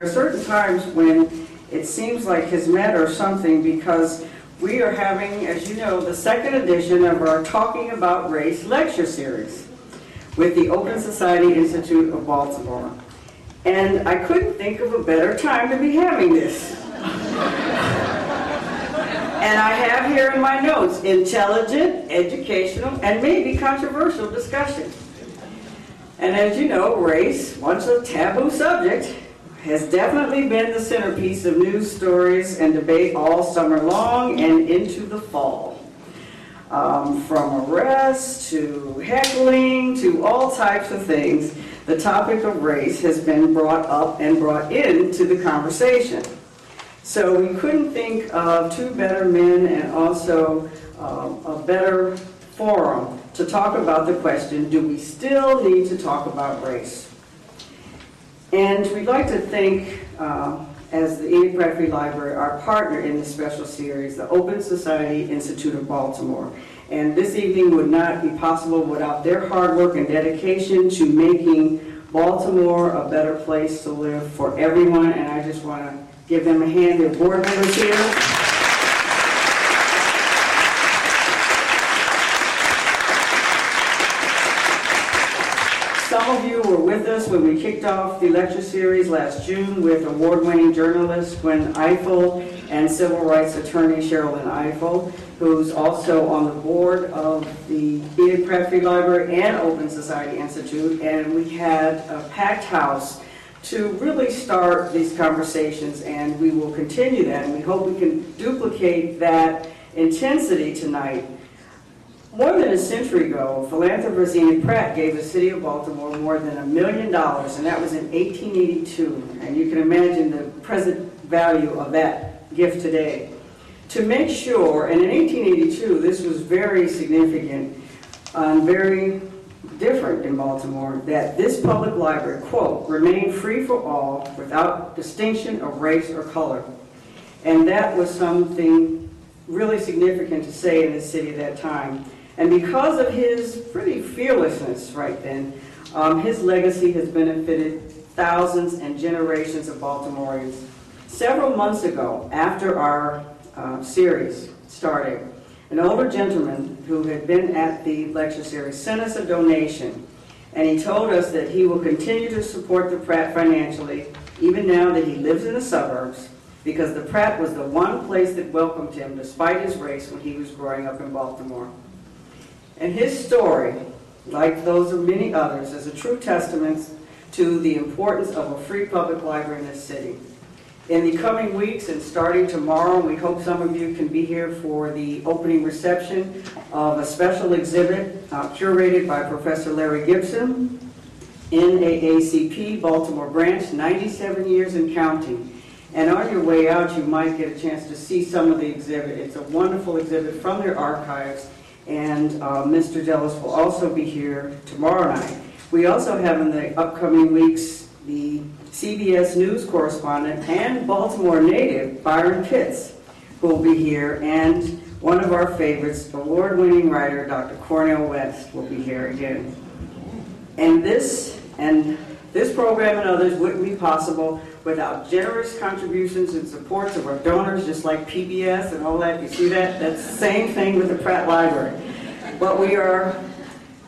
There are certain times when it seems like has met or something because we are having, as you know, the second edition of our Talking About Race lecture series with the Open Society Institute of Baltimore. And I couldn't think of a better time to be having this. And I have here in my notes, intelligent, educational, and maybe controversial discussion. And as you know, race, once a taboo subject, has definitely been the centerpiece of news stories and debate all summer long and into the fall. Um, from arrests to heckling to all types of things, the topic of race has been brought up and brought into the conversation. So we couldn't think of two better men and also um, a better forum to talk about the question, do we still need to talk about race? And we'd like to thank, uh, as the Enoch Pratt Library, our partner in this special series, the Open Society Institute of Baltimore. And this evening would not be possible without their hard work and dedication to making Baltimore a better place to live for everyone. And I just want to give them a hand. Their board members here. Some of you were with us when we kicked off the lecture series last June with award-winning journalist Gwen Ifill and civil rights attorney Sherrilyn Ifill, who's also on the board of the Enoch Pratt Free Library and Open Society Institute. And we had a packed house to really start these conversations, and we will continue that. And we hope we can duplicate that intensity tonight more than a century ago, philanthropist Enoch Pratt gave the city of Baltimore more than a million dollars, and that was in 1882. And you can imagine the present value of that gift today. To make sure, and in 1882, this was very significant and very different in Baltimore, that this public library, quote, remain free for all without distinction of race or color. And that was something really significant to say in the city at that time. And because of his pretty fearlessness right then, um, his legacy has benefited thousands and generations of Baltimoreans. Several months ago, after our uh, series started, an older gentleman who had been at the lecture series sent us a donation, and he told us that he will continue to support the Pratt financially, even now that he lives in the suburbs, because the Pratt was the one place that welcomed him despite his race when he was growing up in Baltimore. And his story, like those of many others, is a true testament to the importance of a free public library in this city. In the coming weeks and starting tomorrow, we hope some of you can be here for the opening reception of a special exhibit uh, curated by Professor Larry Gibson, NAACP Baltimore branch, 97 years and counting. And on your way out, you might get a chance to see some of the exhibit. It's a wonderful exhibit from their archives and uh, Mr. Dellis will also be here tomorrow night. We also have in the upcoming weeks the CBS News correspondent and Baltimore native, Byron Pitts, who will be here, and one of our favorites, award-winning writer, Dr. Cornel West, will be here again. And this and this program and others wouldn't be possible without generous contributions and supports of our donors, just like PBS and all that. You see that? That's the same thing with the Pratt Library. But we are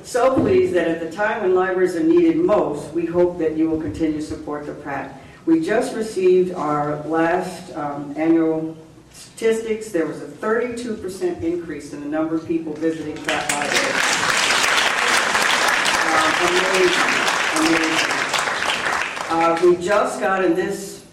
so pleased that at the time when libraries are needed most, we hope that you will continue to support the Pratt. We just received our last um, annual statistics. There was a 32% increase in the number of people visiting Pratt Library. Uh, amazing, amazing. Uh, we just got in this,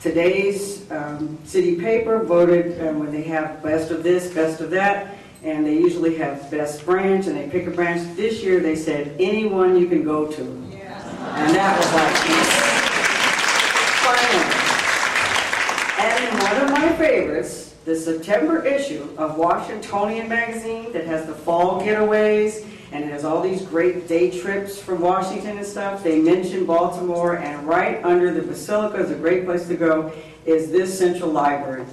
today's um, city paper, voted um, when they have best of this, best of that, and they usually have best branch, and they pick a branch. This year they said anyone you can go to. And that was like, finally. And one of my favorites, the September issue of Washingtonian magazine that has the fall getaways and it has all these great day trips from Washington and stuff. They mention Baltimore, and right under the Basilica is a great place to go, is this central library.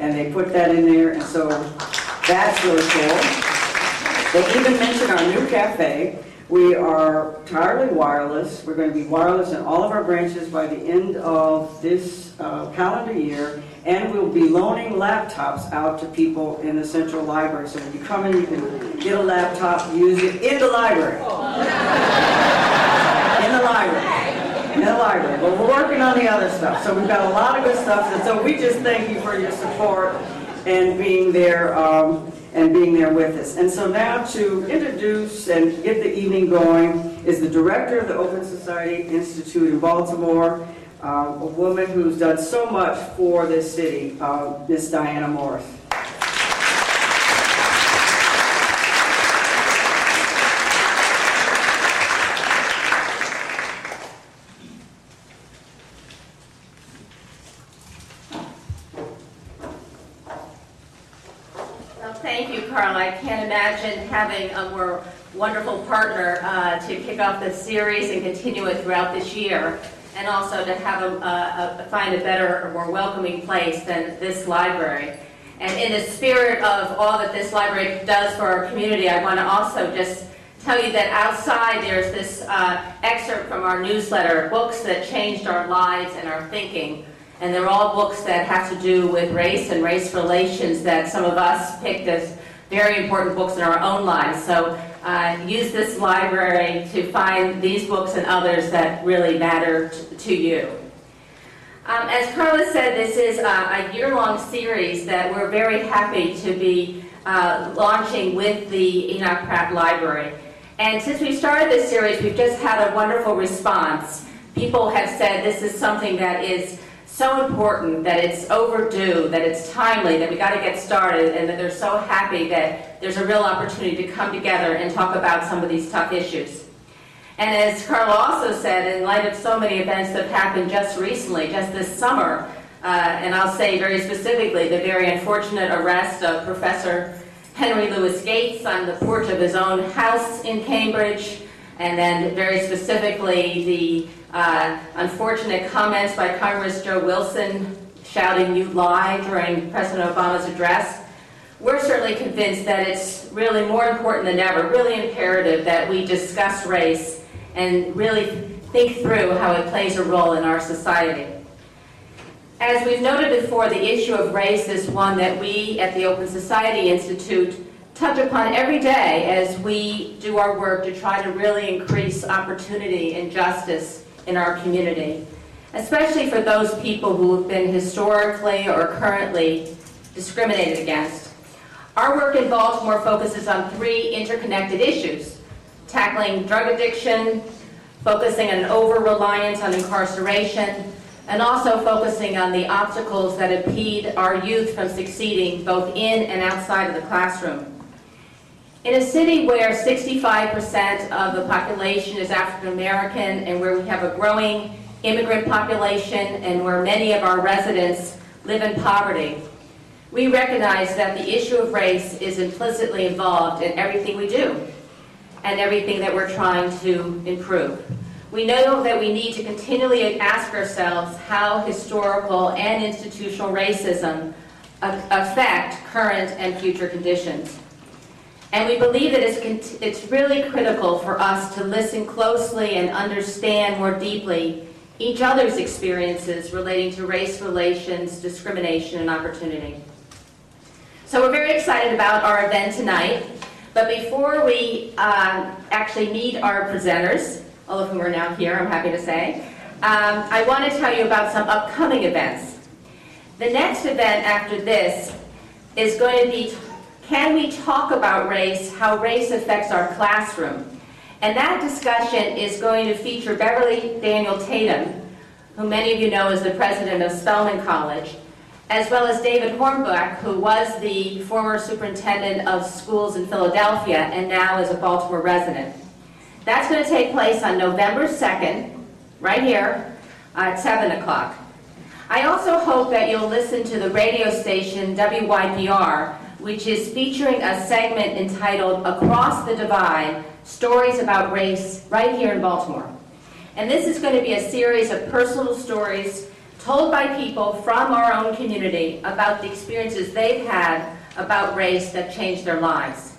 And they put that in there, and so that's really cool. They even mention our new cafe, We are entirely wireless. We're going to be wireless in all of our branches by the end of this uh, calendar year, and we'll be loaning laptops out to people in the central library. So when you come in, you can get a laptop, use it in the library. In the library. In the library. But we're working on the other stuff. So we've got a lot of good stuff. And so we just thank you for your support and being there um, and being there with us. And so now to introduce and get the evening going is the director of the Open Society Institute in Baltimore, uh, a woman who's done so much for this city, uh, Diana Morris. Well, thank you, Carl. I can't having a more wonderful partner uh, to kick off this series and continue it throughout this year, and also to have a, a, a, find a better or more welcoming place than this library. And in the spirit of all that this library does for our community, I want to also just tell you that outside there's this uh, excerpt from our newsletter, books that changed our lives and our thinking. And they're all books that have to do with race and race relations that some of us picked as very important books in our own lives. So uh, use this library to find these books and others that really matter t- to you. Um, as Carla said, this is a, a year-long series that we're very happy to be uh, launching with the Enoch Pratt Library. And since we started this series, we've just had a wonderful response. People have said this is something that is so important, that it's overdue, that it's timely, that we got to get started, and that they're so happy that there's a real opportunity to come together and talk about some of these tough issues. And as Carla also said, in light of so many events that have happened just recently, just this summer, uh, and I'll say very specifically the very unfortunate arrest of Professor Henry Louis Gates on the porch of his own house in Cambridge, and then very specifically the uh, unfortunate comments by Congress Joe Wilson shouting, you lie, during President Obama's address. We're certainly convinced that it's really more important than ever, really imperative that we discuss race and really think through how it plays a role in our society. As we've noted before, the issue of race is one that we at the Open Society Institute touch upon every day as we do our work to try to really increase opportunity and justice in our community, especially for those people who have been historically or currently discriminated against. Our work in Baltimore focuses on three interconnected issues tackling drug addiction, focusing on over-reliance on incarceration, and also focusing on the obstacles that impede our youth from succeeding both in and outside of the classroom. In a city where 65% of the population is African American and where we have a growing immigrant population and where many of our residents live in poverty, we recognize that the issue of race is implicitly involved in everything we do and everything that we're trying to improve. We know that we need to continually ask ourselves how historical and institutional racism affect current and future conditions. And we believe that it's, it's really critical for us to listen closely and understand more deeply each other's experiences relating to race relations, discrimination, and opportunity. So we're very excited about our event tonight. But before we um, actually meet our presenters, all of whom are now here, I'm happy to say, um, I want to tell you about some upcoming events. The next event after this is going to be Can We Talk About Race? How Race Affects Our Classroom? And that discussion is going to feature Beverly Daniel Tatum, who many of you know is the president of Spelman College, as well as David Hornbeck, who was the former superintendent of schools in Philadelphia and now is a Baltimore resident. That's going to take place on November 2nd, right here, at 7 o'clock. I also hope that you'll listen to the radio station WYPR, which is featuring a segment entitled Across the Divide Stories About Race, right here in Baltimore. And this is going to be a series of personal stories told by people from our own community about the experiences they've had about race that changed their lives.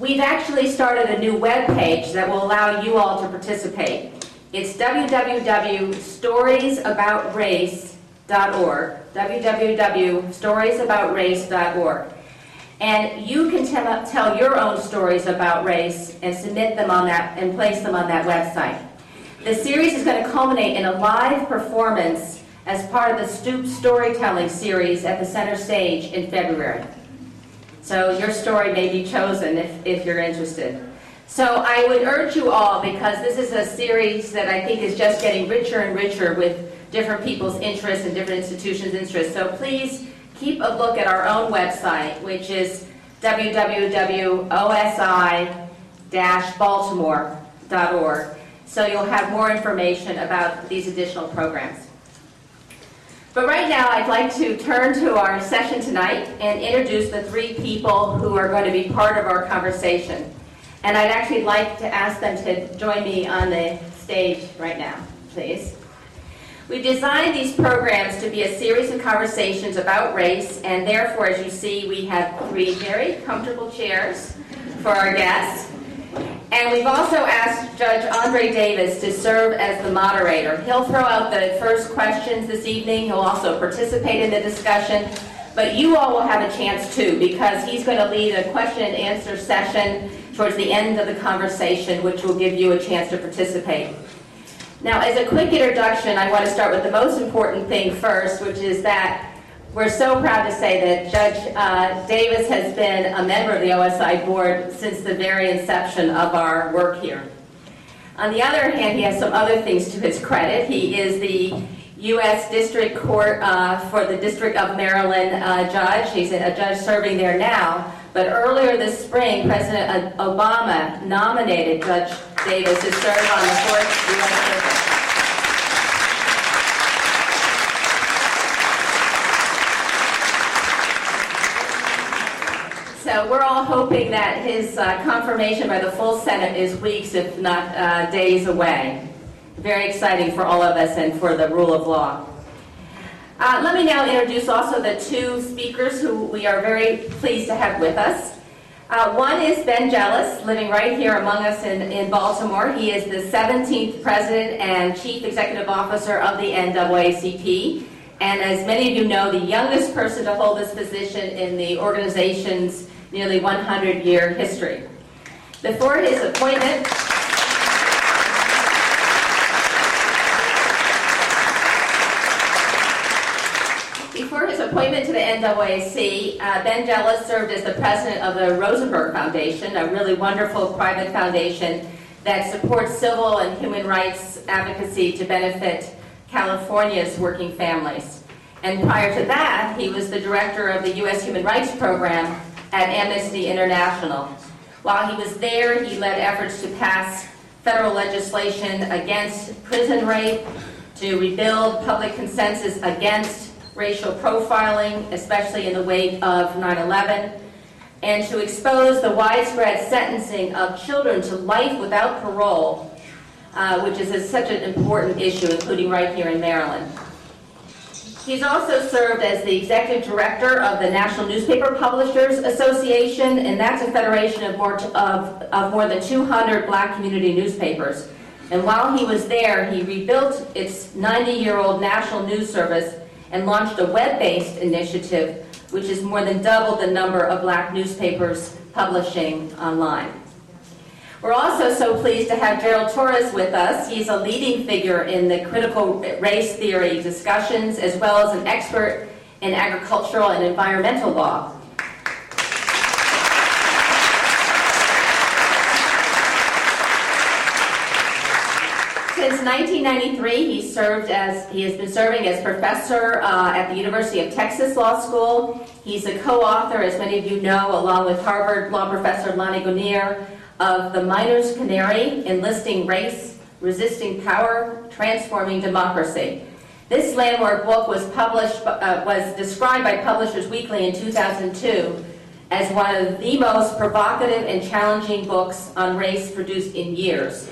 We've actually started a new web page that will allow you all to participate. It's www.storiesaboutrace.org, www.storiesaboutrace.org. And you can tell, tell your own stories about race and submit them on that and place them on that website. The series is going to culminate in a live performance as part of the Stoop Storytelling series at the center stage in February. So your story may be chosen if, if you're interested. So I would urge you all, because this is a series that I think is just getting richer and richer with different people's interests and different institutions' interests. So please keep a look at our own website, which is www.osi-baltimore.org. So you'll have more information about these additional programs. But right now, I'd like to turn to our session tonight and introduce the three people who are going to be part of our conversation. And I'd actually like to ask them to join me on the stage right now, please. We designed these programs to be a series of conversations about race, and therefore, as you see, we have three very comfortable chairs for our guests. And we've also asked Judge Andre Davis to serve as the moderator. He'll throw out the first questions this evening. He'll also participate in the discussion. But you all will have a chance too, because he's going to lead a question and answer session towards the end of the conversation, which will give you a chance to participate. Now, as a quick introduction, I want to start with the most important thing first, which is that we're so proud to say that Judge uh, Davis has been a member of the OSI board since the very inception of our work here. On the other hand, he has some other things to his credit. He is the U.S. District Court uh, for the District of Maryland uh, judge. He's a judge serving there now. But earlier this spring, President Obama nominated Judge Davis to serve on the Fourth U.S. Circuit. So we're all hoping that his uh, confirmation by the full Senate is weeks, if not uh, days away. Very exciting for all of us and for the rule of law. Uh, let me now introduce also the two speakers who we are very pleased to have with us. Uh, one is Ben Jealous, living right here among us in, in Baltimore. He is the 17th President and Chief Executive Officer of the NAACP. And as many of you know, the youngest person to hold this position in the organization's nearly 100 year history. Before his appointment, appointment to the NAAC, uh, Ben Jealous served as the president of the Rosenberg Foundation, a really wonderful private foundation that supports civil and human rights advocacy to benefit California's working families. And prior to that, he was the director of the U.S. Human Rights Program at Amnesty International. While he was there, he led efforts to pass federal legislation against prison rape, to rebuild public consensus against racial profiling, especially in the wake of 9-11, and to expose the widespread sentencing of children to life without parole, uh, which is a, such an important issue, including right here in Maryland. He's also served as the executive director of the National Newspaper Publishers Association, and that's a federation of more, of, of more than 200 black community newspapers. And while he was there, he rebuilt its 90-year-old national news service and launched a web-based initiative which is more than double the number of black newspapers publishing online. We're also so pleased to have Gerald Torres with us. He's a leading figure in the critical race theory discussions as well as an expert in agricultural and environmental law. Since 1993, he served as he has been serving as professor uh, at the University of Texas Law School. He's a co-author, as many of you know, along with Harvard law professor Lani Guinier, of The Miner's Canary: Enlisting Race, Resisting Power, Transforming Democracy. This landmark book was published uh, was described by Publishers Weekly in 2002 as one of the most provocative and challenging books on race produced in years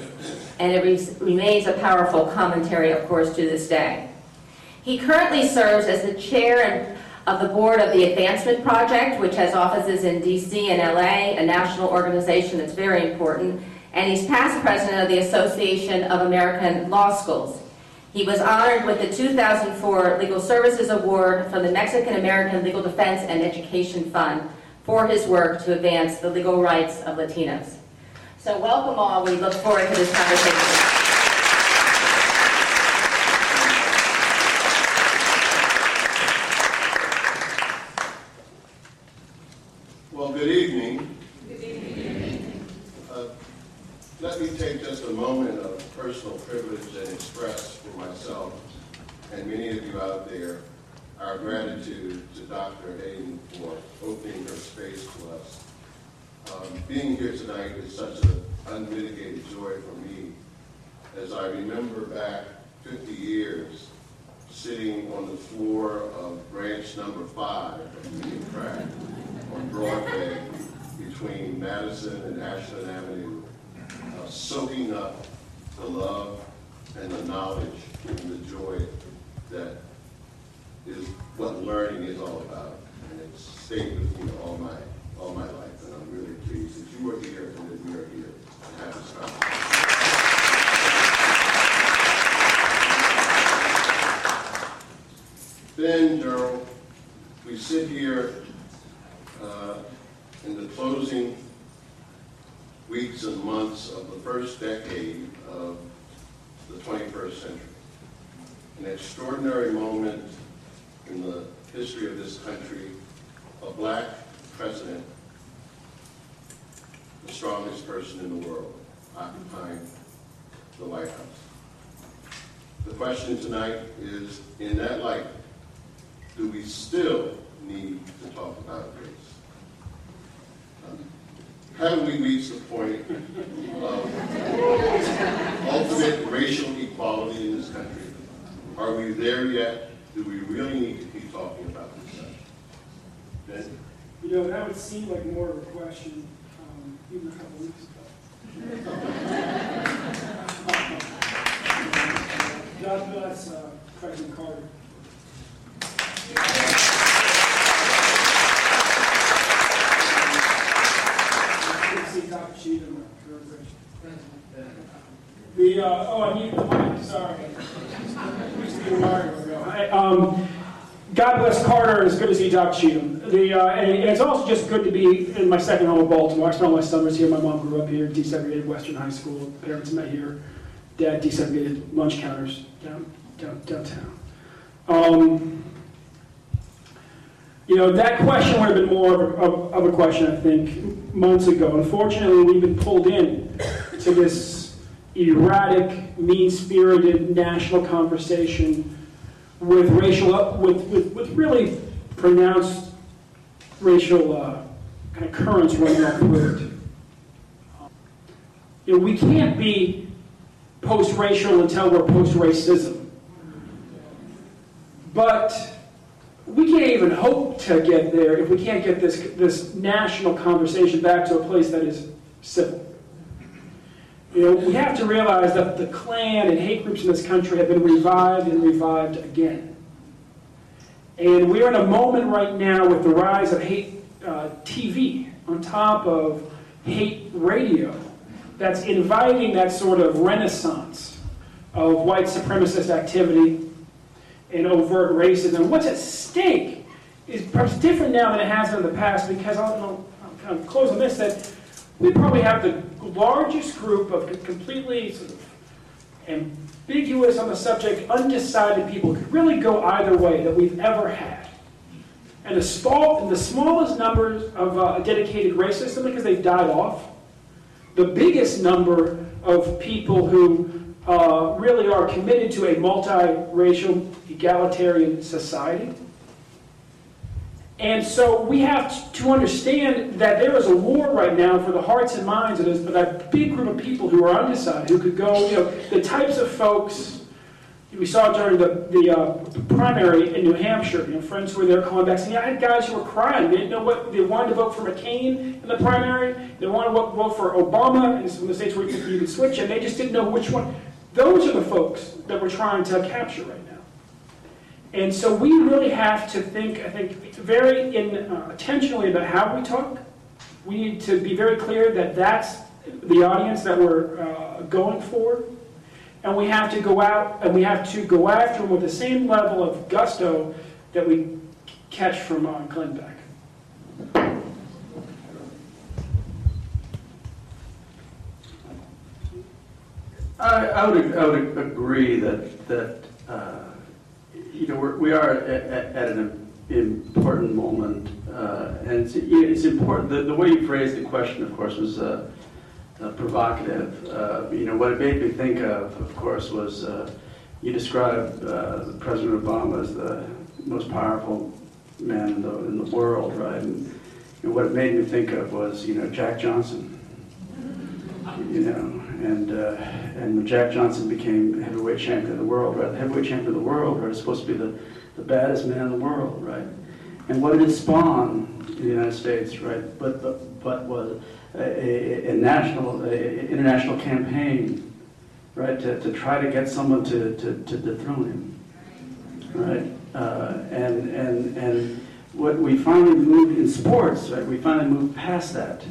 and it re remains a powerful commentary, of course, to this day. He currently serves as the chair of the board of the Advancement Project, which has offices in DC and LA, a national organization that's very important, and he's past president of the Association of American Law Schools. He was honored with the 2004 Legal Services Award from the Mexican American Legal Defense and Education Fund for his work to advance the legal rights of Latinos. So welcome all. We look forward to this conversation. Well, good evening. Good evening. Uh, Let me take just a moment of personal privilege and express for myself and many of you out there our gratitude to Dr. Hayden for opening her space to us. Um, Being here tonight is such an unmitigated joy for me as I remember back 50 years sitting on the floor of branch number five of Union on Broadway between Madison and Ashland Avenue, uh, soaking up the love and the knowledge and the joy that is what learning is all about. And it's stayed with me all my, all my life, I'm really pleased that you are here and that we are here to have this conversation. Ben, Gerald, we sit here uh, in the closing weeks and months of the first decade of the 21st century. An extraordinary moment in the history of this country, a black president, the strongest person in the world, occupying the White House. The question tonight is, in that light, do we still need to talk about race? Um, Have we reached the point of ultimate racial equality in this country? Are we there yet? Do we really need to keep talking about this? Ben? You know, that would seem like more of a question even a couple weeks ago. God bless uh, President Carter. Good to see Dr. Cheatham. The, uh, oh, I need the mic, sorry. Used to be a while ago. I, um, God bless Carter, and it's good to see Dr. Cheatham. The, uh, and it's also just good to be in my second home in Baltimore. I spent all my summers here. My mom grew up here, desegregated Western High School. Parents met here. Dad desegregated lunch counters down, down, downtown. Um, you know, that question would have been more of of, of a question, I think, months ago. Unfortunately, we've been pulled in to this erratic, mean-spirited national conversation with racial, with, with, with really pronounced racial uh, kind of currents running all through it. You know, we can't be post-racial until we're post-racism. But we can't even hope to get there if we can't get this, this national conversation back to a place that is civil. You know, we have to realize that the Klan and hate groups in this country have been revived and revived again. And we're in a moment right now with the rise of hate uh, TV on top of hate radio that's inviting that sort of renaissance of white supremacist activity and overt racism. What's at stake is perhaps different now than it has been in the past because I'll, I'll, I'll kind of close on this that we probably have the largest group of completely sort of ambiguous on the subject, undecided people could really go either way that we've ever had. And small, and the smallest numbers of uh, dedicated racists, simply because they've died off, the biggest number of people who uh, really are committed to a multiracial, egalitarian society. And so we have to understand that there is a war right now for the hearts and minds of, this, of that big group of people who are undecided, who could go, you know, the types of folks we saw during the, the uh, primary in New Hampshire, you know, friends who were there calling back saying, yeah, I had guys who were crying. They didn't know what, they wanted to vote for McCain in the primary, they wanted to vote for Obama in some of the states where you could, switch, and they just didn't know which one. Those are the folks that we're trying to capture right. And so we really have to think, I think, very in, uh, intentionally about how we talk. We need to be very clear that that's the audience that we're uh, going for. And we have to go out and we have to go after them with the same level of gusto that we catch from uh, Glenn Beck. I, I would, I would agree that, that, uh, you know, we're, we are at, at an important moment, uh, and it's, it's important, the, the way you phrased the question, of course, was, uh, uh, provocative. Uh, you know, what it made me think of, of course, was, uh, you described, uh, President Obama as the most powerful man in the, in the world, right? And, and what it made me think of was, you know, Jack Johnson. You know, and and Jack Johnson became heavyweight champion of the world, right? The heavyweight champion of the world, right? Is supposed to be the, the baddest man in the world, right? And what did it spawn in the United States, right? But but, but was a, a, a national, a international campaign, right? To, to try to get someone to, to, to dethrone him, right? Uh, and and and what we finally moved in sports, right? We finally moved past that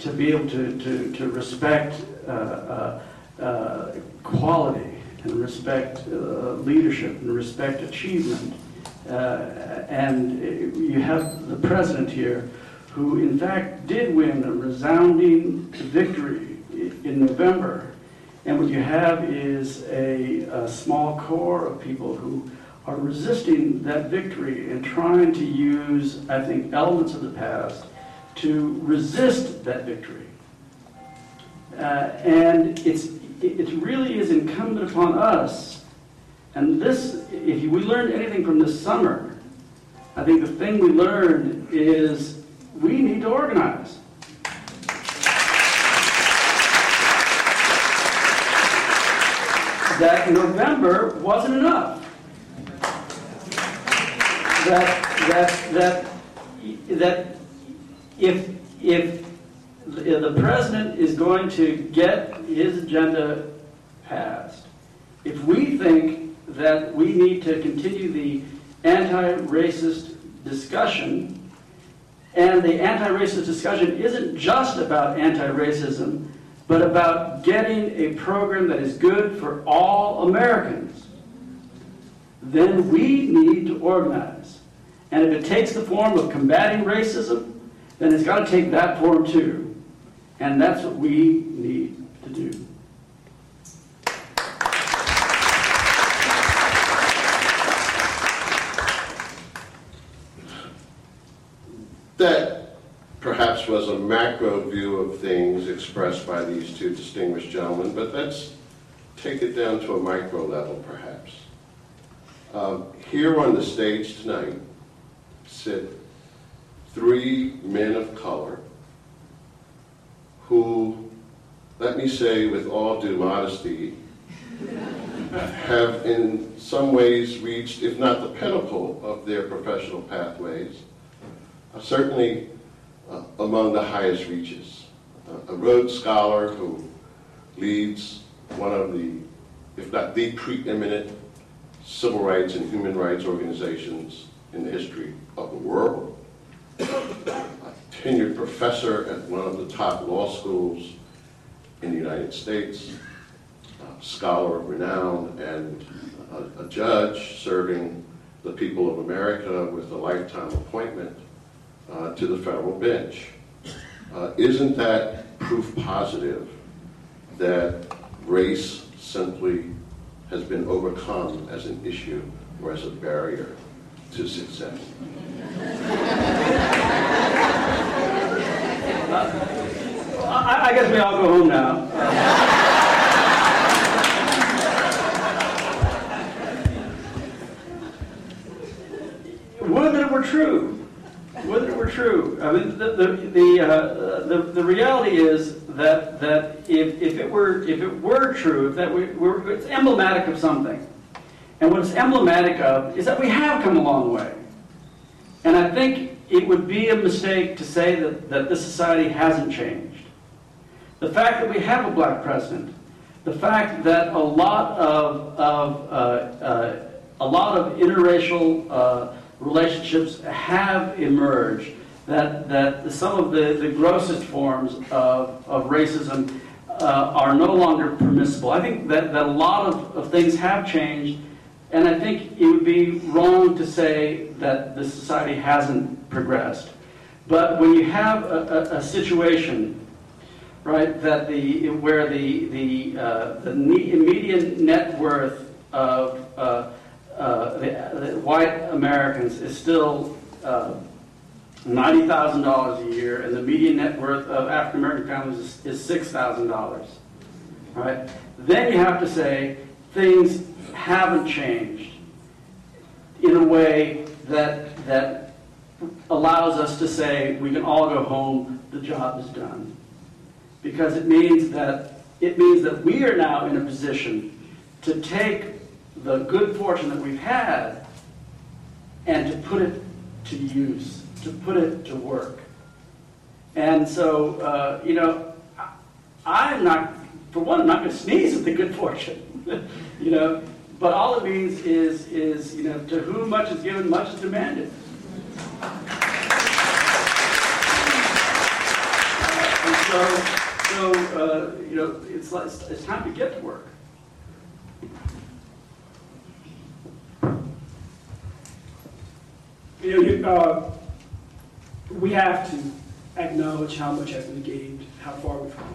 to be able to, to, to respect uh, uh, uh, quality and respect uh, leadership and respect achievement. Uh, and you have the president here who, in fact, did win a resounding victory in November. And what you have is a, a small core of people who are resisting that victory and trying to use, I think, elements of the past to resist that victory. Uh, and it's, it really is incumbent upon us. And this, if we learned anything from this summer, I think the thing we learned is we need to organize. That November wasn't enough. That, that, that, that if, if the president is going to get his agenda passed, if we think that we need to continue the anti-racist discussion, and the anti-racist discussion isn't just about anti-racism, but about getting a program that is good for all Americans, then we need to organize. And if it takes the form of combating racism, then it's got to take that form too. And that's what we need to do. That perhaps was a macro view of things expressed by these two distinguished gentlemen, but let's take it down to a micro level perhaps. Um, here on the stage tonight sit three men of color who, let me say with all due modesty, have in some ways reached, if not the pinnacle of their professional pathways, uh, certainly uh, among the highest reaches. Uh, a Rhodes Scholar who leads one of the, if not the preeminent civil rights and human rights organizations in the history of the world tenured professor at one of the top law schools in the United States, scholar of renown, and a, a judge serving the people of America with a lifetime appointment uh, to the federal bench. Uh, isn't that proof positive that race simply has been overcome as an issue or as a barrier to success? I, I guess we all go home now. Would that it were true. Would that it were true. I mean, the, the, the, uh, the, the reality is that, that if, if, it were, if it were true, that we, we're, it's emblematic of something. And what it's emblematic of is that we have come a long way. And I think it would be a mistake to say that, that this society hasn't changed. The fact that we have a black president, the fact that a lot of, of uh, uh, a lot of interracial uh, relationships have emerged that, that some of the, the grossest forms of, of racism uh, are no longer permissible. I think that, that a lot of, of things have changed, and I think it would be wrong to say that the society hasn't progressed. But when you have a, a, a situation, right, that the, where the, the, uh, the median net worth of uh, uh, the, the white Americans is still uh, $90,000 a year, and the median net worth of African American families is, is $6,000. Right? Then you have to say things haven't changed in a way that, that allows us to say we can all go home, the job is done. Because it means that it means that we are now in a position to take the good fortune that we've had and to put it to use to put it to work. And so, uh, you know, I'm not, for one, I'm not going to sneeze at the good fortune, you know, but all it means is, is, you know, to whom much is given, much is demanded. and so, so uh, you know, it's, it's time to get to work. You know, uh, we have to acknowledge how much has been gained, how far we've come.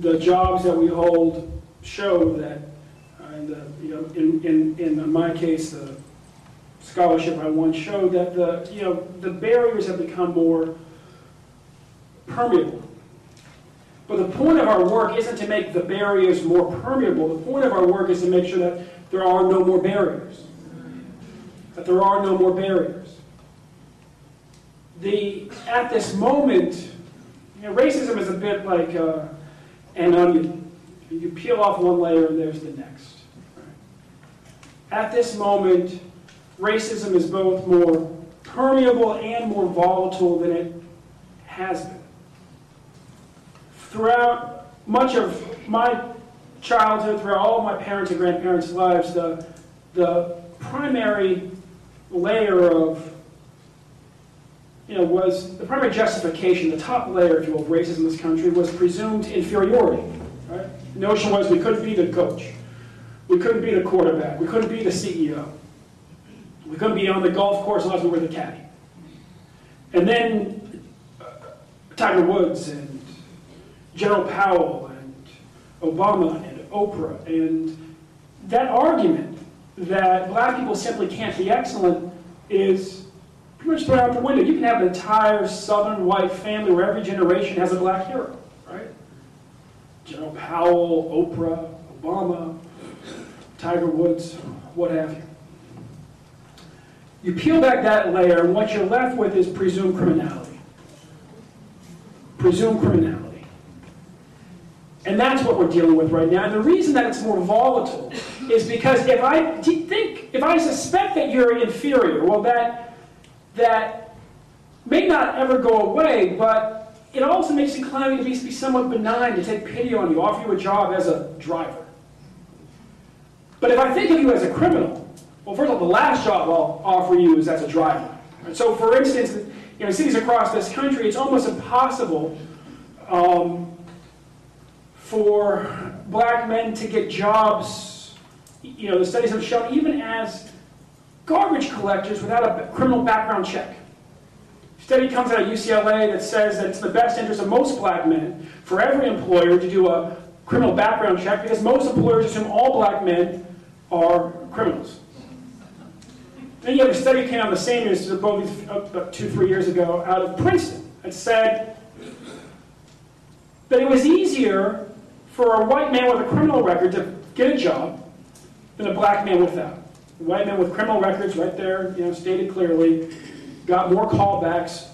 The jobs that we hold show that, uh, in the, you know, in, in, in my case, the scholarship I won showed that the, you know, the barriers have become more permeable. But the point of our work isn't to make the barriers more permeable. The point of our work is to make sure that there are no more barriers. That there are no more barriers the at this moment, you know, racism is a bit like uh, an onion. You peel off one layer and there's the next. At this moment, racism is both more permeable and more volatile than it has been. Throughout much of my childhood, throughout all of my parents' and grandparents' lives, the, the primary layer of you know, was the primary justification, the top layer, if you will, of racism in this country was presumed inferiority. Notion was we couldn't be the coach, we couldn't be the quarterback, we couldn't be the CEO, we couldn't be on the golf course unless we were the caddy. And then uh, Tiger Woods and General Powell and Obama and Oprah and that argument that black people simply can't be excellent is pretty much thrown out the window. You can have an entire southern white family where every generation has a black hero? General Powell, Oprah, Obama, Tiger Woods, what have you. You peel back that layer, and what you're left with is presumed criminality. Presumed criminality. And that's what we're dealing with right now. And the reason that it's more volatile is because if I think, if I suspect that you're inferior, well, that that may not ever go away, but it also makes inclined to be, be somewhat benign to take pity on you, offer you a job as a driver. But if I think of you as a criminal, well, first of all, the last job I'll offer you is as a driver. So, for instance, you know, cities across this country, it's almost impossible um, for black men to get jobs. You know, the studies have shown even as garbage collectors without a criminal background check. Study comes out of UCLA that says that it's the best interest of most black men for every employer to do a criminal background check because most employers assume all black men are criminals. Then you have a study came out the same year, as about two, three years ago out of Princeton that said that it was easier for a white man with a criminal record to get a job than a black man without white men with criminal records right there, you know, stated clearly, got more callbacks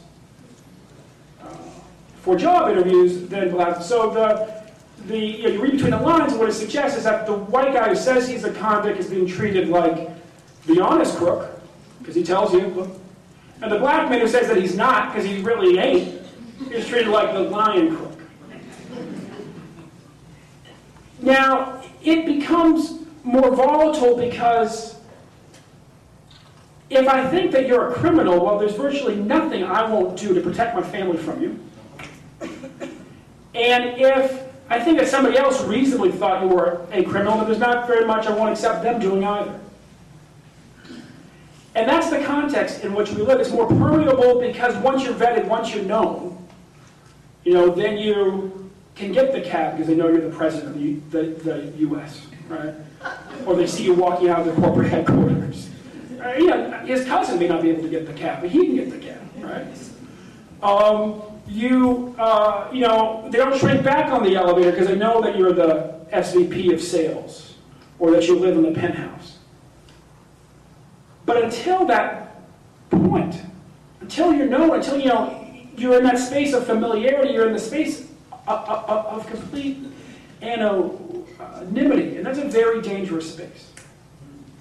uh, for job interviews than black. So the the you, know, you read between the lines, and what it suggests is that the white guy who says he's a convict is being treated like the honest crook, because he tells you, and the black man who says that he's not, because he really ain't, is treated like the lion crook. Now, it becomes more volatile because if I think that you're a criminal, well, there's virtually nothing I won't do to protect my family from you. And if I think that somebody else reasonably thought you were a criminal, then there's not very much I won't accept them doing either. And that's the context in which we live. It's more permeable because once you're vetted, once you're known, you know, then you can get the cab because they know you're the president of the, the, the U.S., right? Or they see you walking out of the corporate headquarters. Uh, yeah, his cousin may not be able to get the cab, but he can get the cab, right? Um, you, uh, you know, they don't shrink back on the elevator because they know that you're the SVP of sales or that you live in the penthouse. But until that point, until you're known, until you know you're in that space of familiarity, you're in the space of, of, of complete anonymity, and that's a very dangerous space.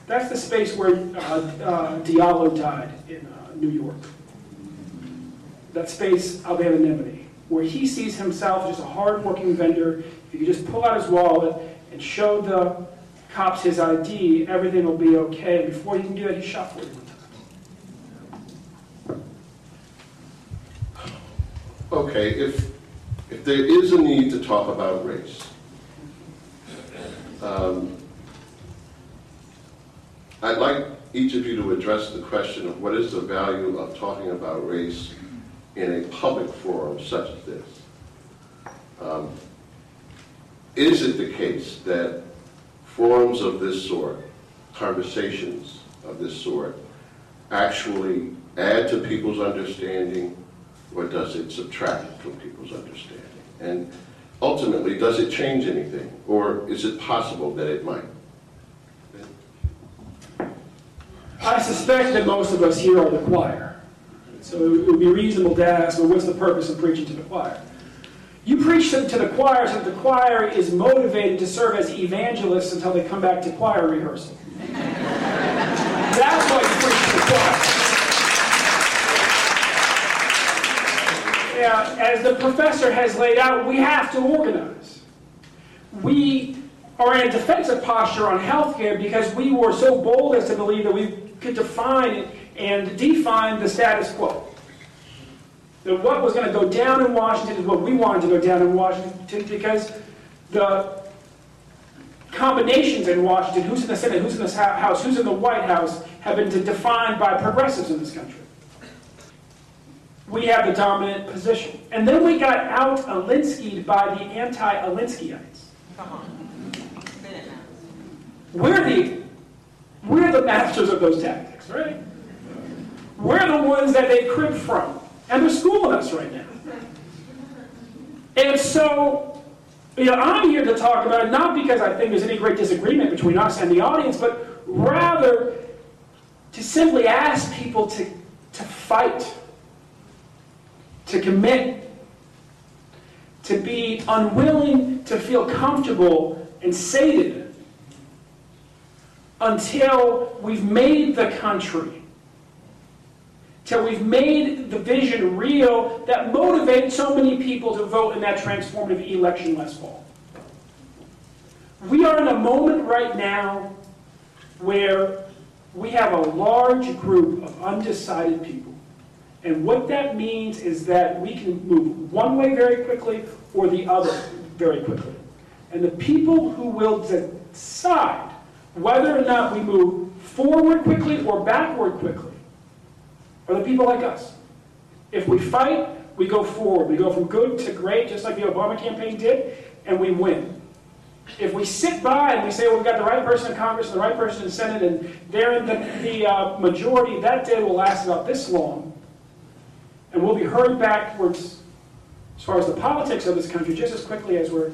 That's the space where uh, uh, Diallo died in uh, New York. That space of anonymity, where he sees himself as a hard-working vendor. If you just pull out his wallet and show the cops his ID, everything will be okay. Before he can do that, he shot 41 times. Okay, if, if there is a need to talk about race, um, I'd like each of you to address the question of what is the value of talking about race in a public forum such as this. Um, is it the case that forums of this sort, conversations of this sort, actually add to people's understanding or does it subtract from people's understanding? And ultimately, does it change anything or is it possible that it might? I suspect that most of us here are the choir. So it would be reasonable to ask, well, what's the purpose of preaching to the choir? You preach them to the choir so that the choir is motivated to serve as evangelists until they come back to choir rehearsal. That's why you preach to the choir. Yeah, as the professor has laid out, we have to organize. We are in a defensive posture on healthcare because we were so bold as to believe that we could define and define the status quo. That what was going to go down in Washington is what we wanted to go down in Washington because the combinations in Washington, who's in the Senate, who's in the House, who's in the White House, have been defined by progressives in this country. We have the dominant position. And then we got out Alinsky'd by the anti-Alinskyites. Come on. We're the, we're the masters of those tactics, right? We're the ones that they crib from. And they're schooling us right now. And so, you know, I'm here to talk about it not because I think there's any great disagreement between us and the audience, but rather to simply ask people to, to fight, to commit, to be unwilling to feel comfortable and sated until we've made the country till we've made the vision real that motivates so many people to vote in that transformative election last fall. We are in a moment right now where we have a large group of undecided people. And what that means is that we can move one way very quickly or the other very quickly. And the people who will decide whether or not we move forward quickly or backward quickly are the people like us. If we fight, we go forward. We go from good to great, just like the Obama campaign did, and we win. If we sit by and we say, well, we've got the right person in Congress and the right person in the Senate, and they're in the, the uh, majority, that day will last about this long. And we'll be hurried backwards as far as the politics of this country just as quickly as we're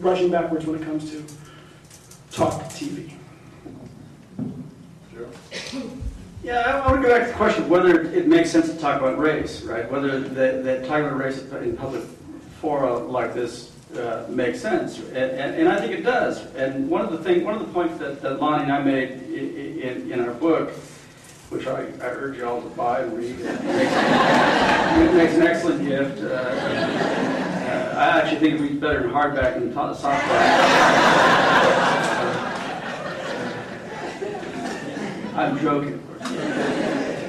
rushing backwards when it comes to talk TV. Yeah, I want to go back to the question of whether it makes sense to talk about race, right? Whether that, that talking about race in public fora like this uh, makes sense, and, and, and, I think it does. And one of the things, one of the points that, that Lani and I made in, in, in our book, which I, I, urge you all to buy and read, it makes, it makes an excellent gift. Uh, uh, I actually think it reads better in hardback than softback. I'm joking, of course.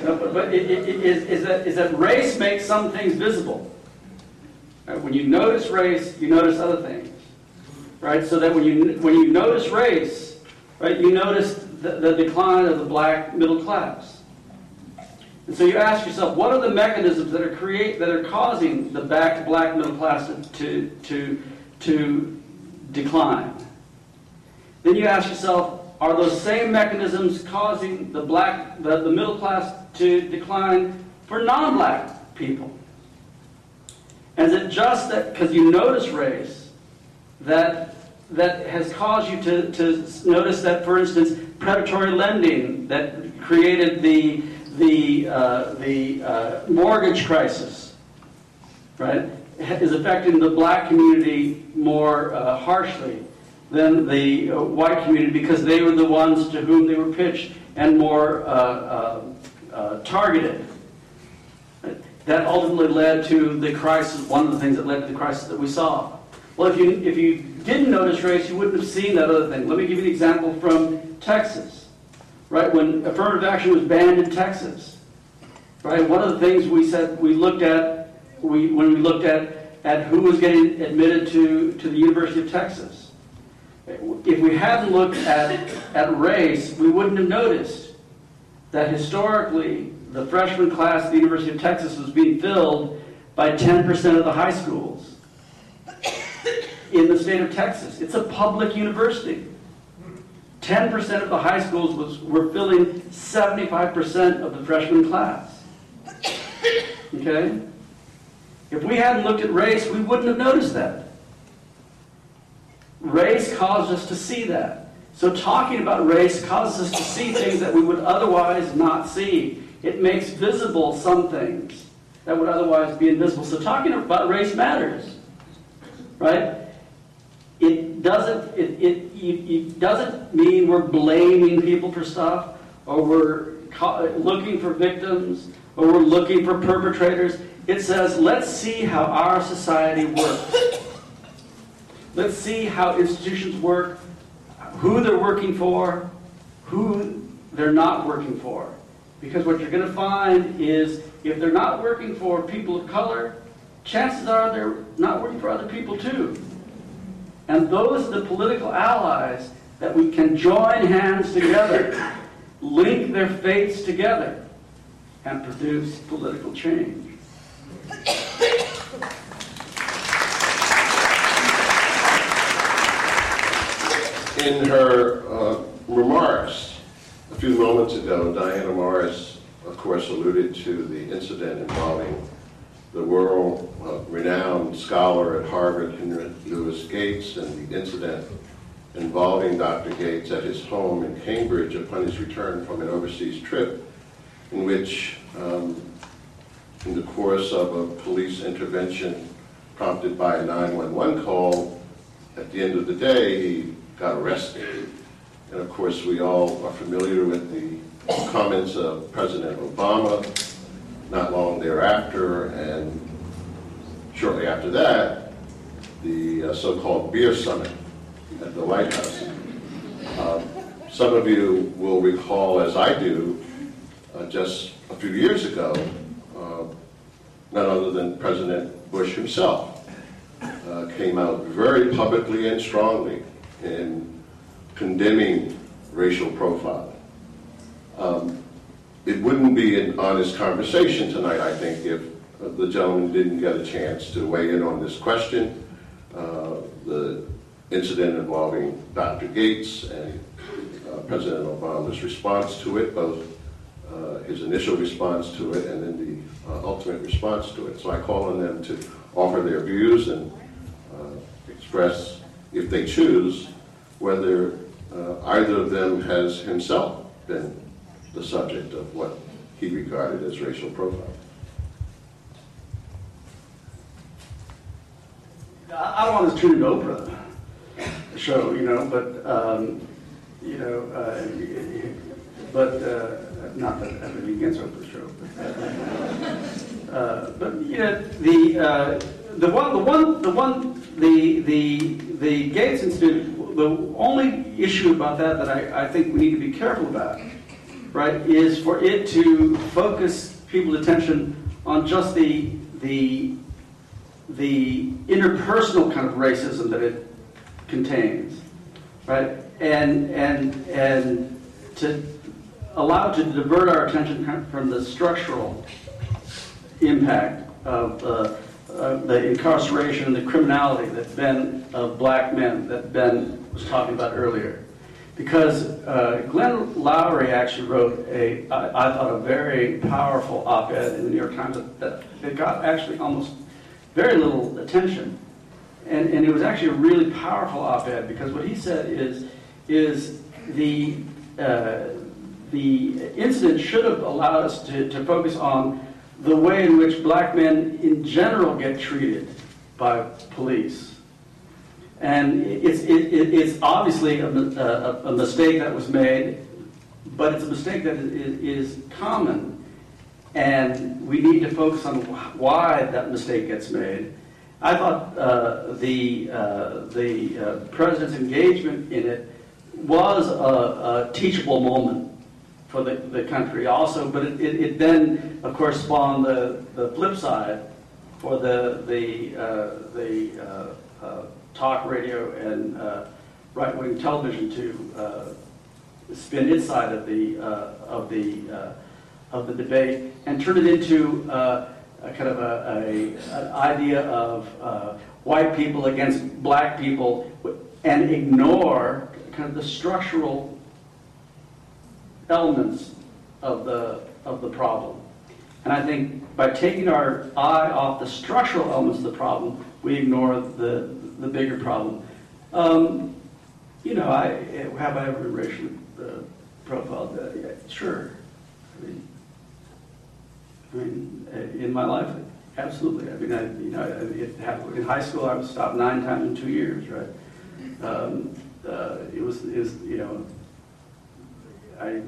No, but but it- it- it- is is that, is that race makes some things visible. Right? When you notice race, you notice other things. Right? So that when you, when you notice race, right, you notice the, the decline of the black middle class. And so you ask yourself, what are the mechanisms that are create that are causing the back black middle class to to to decline? Then you ask yourself, are those same mechanisms causing the black the, the middle class to decline for non-black people? Is it just that because you notice race that that has caused you to, to notice that, for instance, predatory lending that created the the uh, the uh, mortgage crisis, right, is affecting the black community more uh, harshly than the uh, white community because they were the ones to whom they were pitched and more uh, uh, uh, targeted. That ultimately led to the crisis, one of the things that led to the crisis that we saw. Well, if you, if you didn't notice race, you wouldn't have seen that other thing. Let me give you an example from Texas. Right, when affirmative action was banned in Texas, right, one of the things we said, we looked at, we, when we looked at, at who was getting admitted to, to the University of Texas, if we hadn't looked at, at race, we wouldn't have noticed that historically the freshman class at the University of Texas was being filled by 10% of the high schools in the state of Texas. It's a public university. 10% of the high schools was, were filling 75% of the freshman class. Okay? If we hadn't looked at race, we wouldn't have noticed that. Race caused us to see that. So talking about race causes us to see things that we would otherwise not see. It makes visible some things that would otherwise be invisible. So talking about race matters, right? It doesn't. It, it, it, it doesn't mean we're blaming people for stuff, or we're looking for victims, or we're looking for perpetrators. It says, let's see how our society works. Let's see how institutions work, who they're working for, who they're not working for. Because what you're going to find is if they're not working for people of color, chances are they're not working for other people too. And those are the political allies that we can join hands together, link their fates together, and produce political change. In her uh, remarks a few moments ago, Diana Morris, of course, alluded to the incident involving the world-renowned scholar at Harvard, Henry Louis Gates, and the incident involving Dr. Gates at his home in Cambridge upon his return from an overseas trip, in which, um, in the course of a police intervention prompted by a 911 call, at the end of the day, he got arrested. And of course, we all are familiar with the comments of President Obama not long thereafter, and shortly after that, the uh, so-called beer summit at the White House. Um, Some of you will recall, as I do, uh, just a few years ago, uh, none other than President Bush himself uh, came out very publicly and strongly in condemning racial profiling. Um, It wouldn't be an honest conversation tonight, I think, if the gentleman didn't get a chance to weigh in on this question. Uh, The incident involving Dr. Gates and uh, President Obama's response to it, both uh, his initial response to it and then the uh, ultimate response to it. So I call on them to offer their views and uh, express, if they choose, whether uh, either of them has himself been the subject of what he regarded as racial profiling. I don't want to turn into Oprah show, you know, but, um, you know, uh, but, uh, not that I have anything against Oprah show. but, uh, But, you know, the, uh, the one, the one, the one, the, the, the Gates Institute, the only issue about that that I, I think we need to be careful about right, is for it to focus people's attention on just the, the, the interpersonal kind of racism that it contains, right? And, and, and to allow to divert our attention from the structural impact of uh, uh, the incarceration and the criminality that's been of black men, that Ben was talking about earlier. Because uh, Glenn Loury actually wrote a, I, I thought, a very powerful op-ed in the New York Times that, that, got actually almost very little attention. And, and it was actually a really powerful op-ed because what he said is, is the, uh, the incident should have allowed us to, to focus on the way in which black men in general get treated by police. And it's, it, it's obviously a, a, a, mistake that was made, but it's a mistake that is, is common. And we need to focus on why that mistake gets made. I thought uh, the, uh, the uh, president's engagement in it was a, a teachable moment for the, the country also, but it, it, it, then, of course, spawned the, the flip side for the, the, uh, the uh, uh, talk radio and uh, right-wing television to uh, spin its side of the, uh, of the, of the debate and turn it into a kind of a, a an idea of white people against black people and ignore kind of the structural elements of the, of the problem. And I think by taking our eye off the structural elements of the problem, we ignore the, the bigger problem. Um, you know, I, have I ever racially uh, profiled? Uh, yeah, sure. I mean, I mean, uh, in my life, absolutely. I mean, I, you know, in high school, I was stopped nine times in two years, right? Um, uh, it was, it was, you know, I,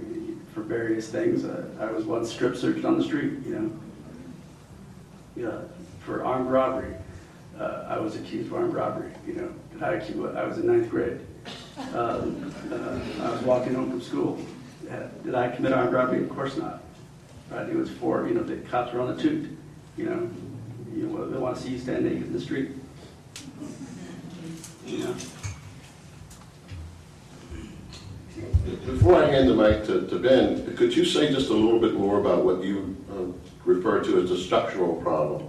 for various things, uh, I was once strip searched on the street, you know, yeah, for armed robbery. Uh, I was accused of armed robbery, you know. I, I was in ninth grade. Um, uh, I was walking home from school. Did I commit armed robbery? Of course not. Right? It was for, you know, the cops were on the toot. You know, you know, they want to see you stand naked in the street. You know. Before I hand the mic to, to Ben, could you say just a little bit more about what you uh, refer to as the structural problem?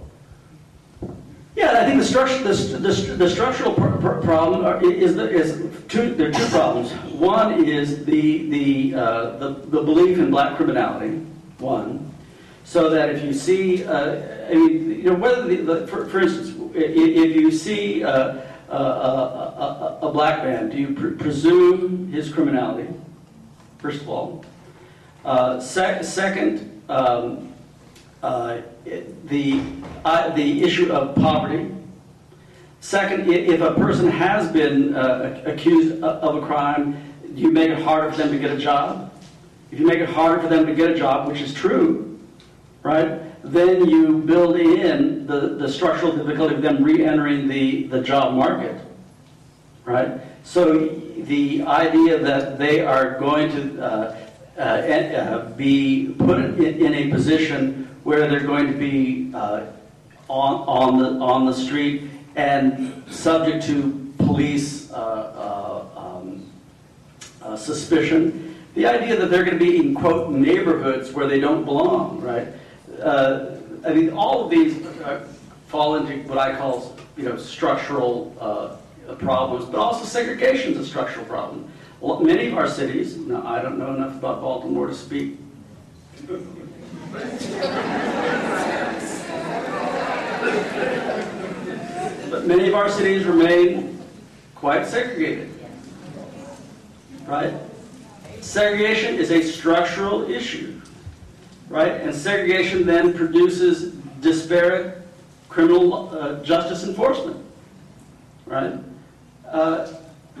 Yeah, I think the structure, the, the, the structural pr pr problem are, is, is two. There are two problems. One is the the, uh, the the belief in black criminality. One, so that if you see, uh, I mean, you know, whether the, the for, for, instance, if you see uh, a, a, a, black man, do you pr presume his criminality? First of all, uh, sec second, um, uh, the uh, the issue of poverty. Second, if a person has been uh, accused of a crime, you make it harder for them to get a job? If you make it harder for them to get a job, which is true, right? then you build in the, the structural difficulty of them re-entering the, the job market, right? So the idea that they are going to uh, uh, be put in, in, a position where they're going to be uh, on, on, the, on the street and subject to police uh, uh, um, suspicion, the idea that they're going to be in, quote, neighborhoods where they don't belong, right? uh, I mean, all of these uh, fall into what I call, you know, structural uh, problems, but also segregation is a structural problem. Many of our cities, now I don't know enough about Baltimore to speak. But many of our cities remain quite segregated. Right? Segregation is a structural issue right? And segregation then produces disparate criminal uh, justice enforcement, right? Uh,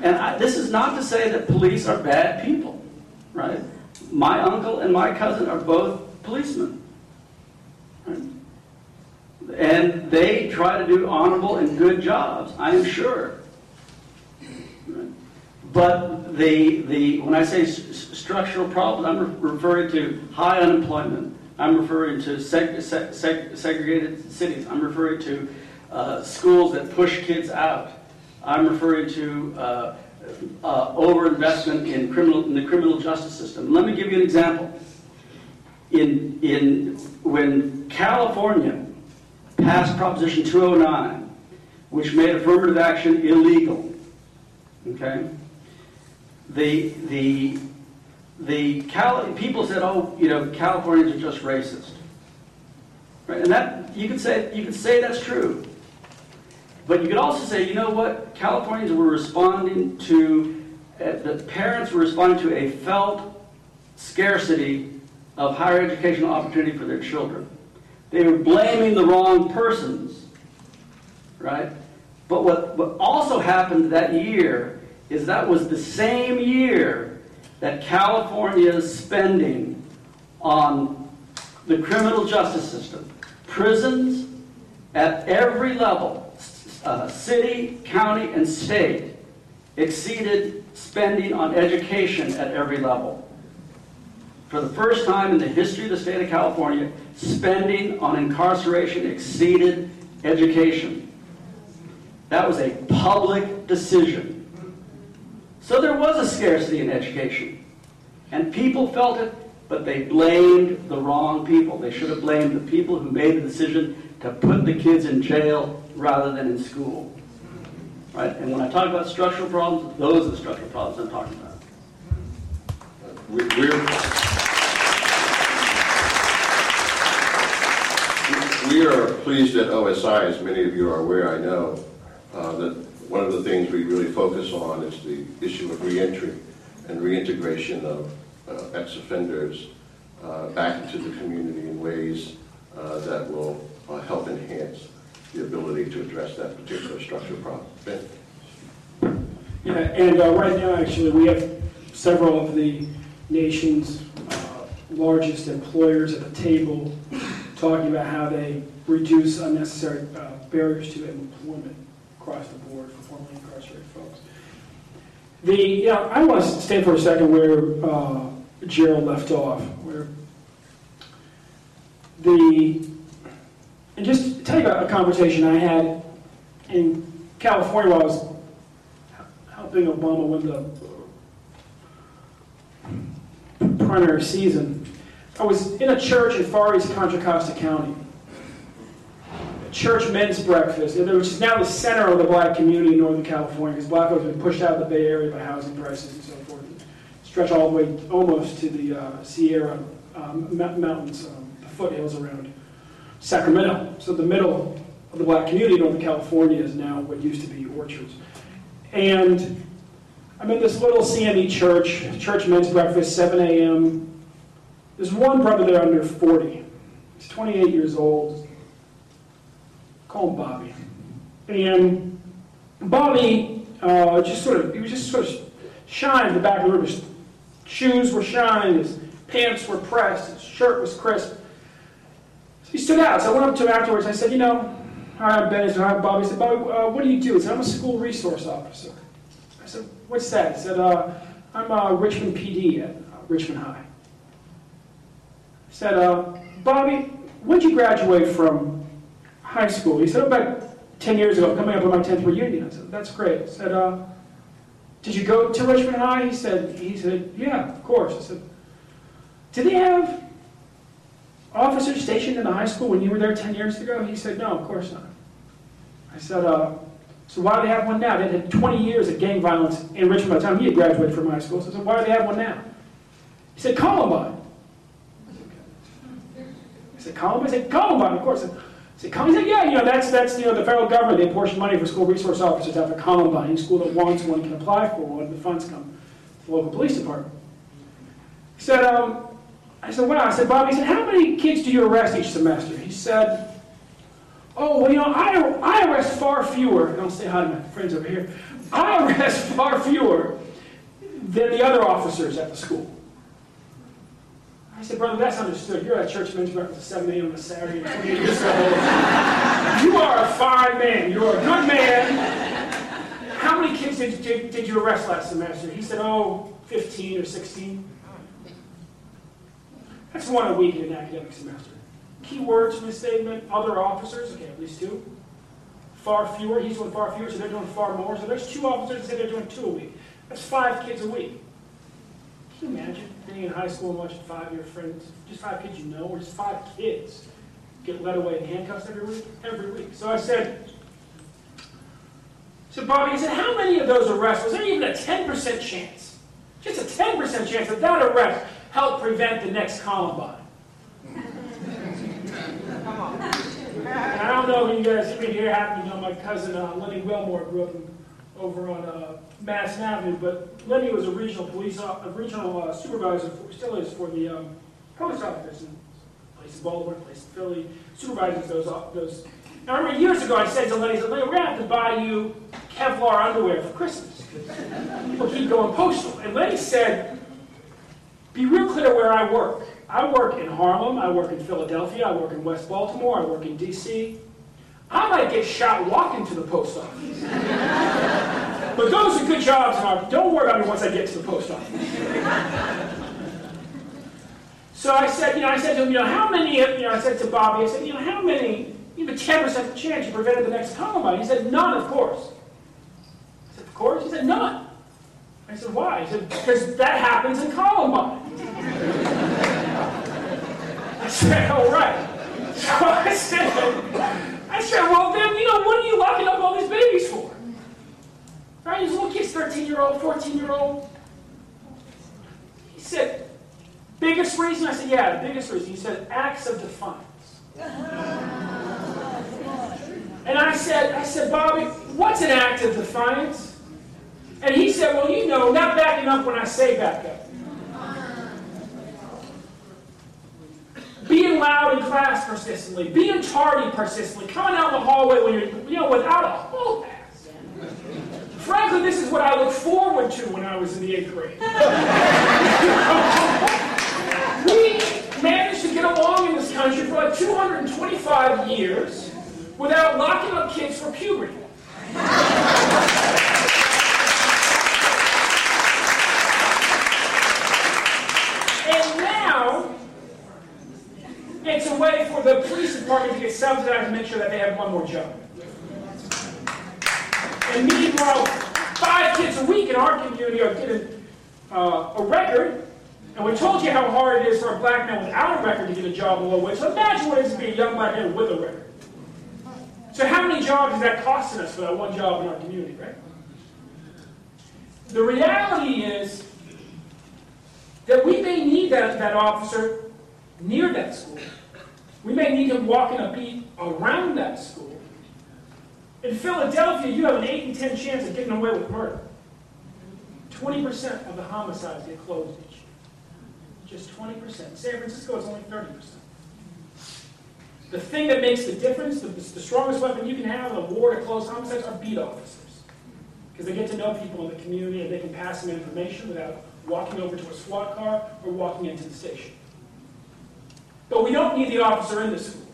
and I, this is not to say that police are bad people, right? My uncle and my cousin are both policemen, right? And they try to do honorable and good jobs, I am sure. But the, the, when I say structural problems, I'm re- referring to high unemployment. I'm referring to seg- seg- segregated cities. I'm referring to uh, schools that push kids out. I'm referring to uh, uh, overinvestment in criminal, in the criminal justice system. Let me give you an example. In, in, when California passed Proposition 209, which made affirmative action illegal, okay? The, the, the Cal, people said, oh, you know, Californians are just racist. Right? And that, you could say, you could say that's true. But you could also say, you know what, Californians were responding to, uh, the parents were responding to a felt scarcity of higher educational opportunity for their children. They were blaming the wrong persons, right? But what, what also happened that year is that was the same year that California's spending on the criminal justice system, prisons at every level, uh, city, county, and state, exceeded spending on education at every level. For the first time in the history of the state of California, spending on incarceration exceeded education. That was a public decision. So there was a scarcity in education. And people felt it, but they blamed the wrong people. They should have blamed the people who made the decision to put the kids in jail rather than in school. Right? And when I talk about structural problems, those are the structural problems I'm talking about. We- We're, we are pleased at OSI, as many of you are aware, I know, uh, that one of the things we really focus on is the issue of reentry and reintegration of uh, ex-offenders uh, back into the community in ways uh, that will uh, help enhance the ability to address that particular structural problem. Ben? Yeah, and uh, right now, actually, we have several of the nation's largest employers at the table talking about how they reduce unnecessary uh, barriers to employment across the board for formerly incarcerated folks. The, you know, I want to stay for a second where uh, Gerald left off, where the, and just tell you about a conversation I had in California while I was helping Obama win the primary season. I was in a church in Far East Contra Costa County, a church men's breakfast, which is now the center of the black community in Northern California, because black folks have been pushed out of the Bay Area by housing prices and so forth, stretch all the way almost to the uh, Sierra um, Mountains, um, the foothills around Sacramento. So the middle of the black community in Northern California is now what used to be Orchards. And I'm in this little CME church, church men's breakfast, 7 a.m. There's one brother there under 40. He's 28 years old. Call him Bobby. And Bobby uh, just sort of, he was just sort of shined in the back of the room. His shoes were shined, his pants were pressed, his shirt was crisp. So he stood out. So I went up to him afterwards. I said, you know, hi, I'm Ben. Hi, Bobby. He said, Bobby, uh, what do you do? He said, I'm a school resource officer. I said, what's that? He said, uh, I'm uh, Richmond PD at Richmond High. Said, uh, Bobby, when did you graduate from high school? He said, about 10 years ago, coming up on my 10th reunion. I said, that's great. I said, uh, did you go to Richmond High? He said, he said, yeah, of course. I said, did they have officers stationed in the high school when you were there 10 years ago? He said, no, of course not. I said, uh, so why do they have one now? They had 20 years of gang violence in Richmond by the time he had graduated from high school. So I said, why do they have one now? He said, Columbine. I said, Columbine? I said, Columbine, of course. I said, Columbine? He said, yeah, you know, that's, that's, you know, the federal government, they apportion money for school resource officers to have a Columbine. Any school that wants one can apply for one, the funds come to the local police department. He said, um, I said, wow. I said, Bob, he said, how many kids do you arrest each semester? He said, oh, well, you know, I, I arrest far fewer, I'll say hi to my friends over here. I arrest far fewer than the other officers at the school. I said, brother, that's understood. You're at church men's breakfast at 7 a.m. on a Saturday, and 28 years old. You are a fine man. You're a good man. How many kids did, did, did you arrest last semester? He said, oh, 15 or 16. That's one a week in an academic semester. Key words from his statement, other officers, okay, at least two. Far fewer, he's doing far fewer, so they're doing far more. So there's two officers that say they're doing two a week. That's five kids a week. Can you imagine being in high school and watching five of your friends, just five kids you know, or just five kids get led away in handcuffs every week? Every week. So I said, so Bobby, I said, how many of those arrests, was there even a 10% chance, just a 10% chance that that arrest helped prevent the next Columbine? Come And I don't know if you guys, if here happen to know my cousin uh, Lenny Wilmore grew up over on uh, Madison Avenue, but Lenny was a regional police, a regional uh, supervisor, for, still is for the um, post office in place in Baltimore, place in Philly, supervises those, op- those. Now, I remember years ago I said to Lenny, said, Lenny, we're going to have to buy you Kevlar underwear for Christmas. People keep going postal. And Lenny said, be real clear where I work. I work in Harlem, I work in Philadelphia, I work in West Baltimore, I work in D.C. I might get shot walking to the post office. But those are good jobs, and don't worry about me once I get to the post office. so I said, you know, I said to him, you know, how many, you know, I said to Bobby, I said, you know, how many, you have a 10% chance you prevented the next Columbine? He said, none, of course. I said, of course? He said, none. I said, why? He said, because that happens in Columbine. I said, all right. So I said, I said, well then, you know, what are you locking up all these babies for? Right? These little kids, 13 year old, 14 year old. He said, biggest reason? I said, yeah, the biggest reason. He said, acts of defiance. And I said, I said, Bobby, what's an act of defiance? And he said, well, you know, not backing up when I say back up. Being loud in class persistently, being tardy persistently, coming out in the hallway when you're, you know, without a hall pass. Frankly, this is what I look forward to when I was in the eighth grade. we managed to get along in this country for like 225 years without locking up kids for puberty. And now, it's a way for the police department to get subsidized and make sure that they have one more job. And meanwhile, five kids a week in our community are getting uh, a record. And we told you how hard it is for a black man without a record to get a job below wage. So imagine what it is to be a young black man with a record. So how many jobs is that costing us for that one job in our community, right? The reality is that we may need that, that officer near that school. We may need him walking a beat around that school. In Philadelphia, you have an 8 in 10 chance of getting away with murder. 20% of the homicides get closed each year. Just 20%. San Francisco, is only 30%. The thing that makes the difference, the, the strongest weapon you can have in a war to close homicides are beat officers. Because they get to know people in the community and they can pass them information without walking over to a SWAT car or walking into the station. But we don't need the officer in the school.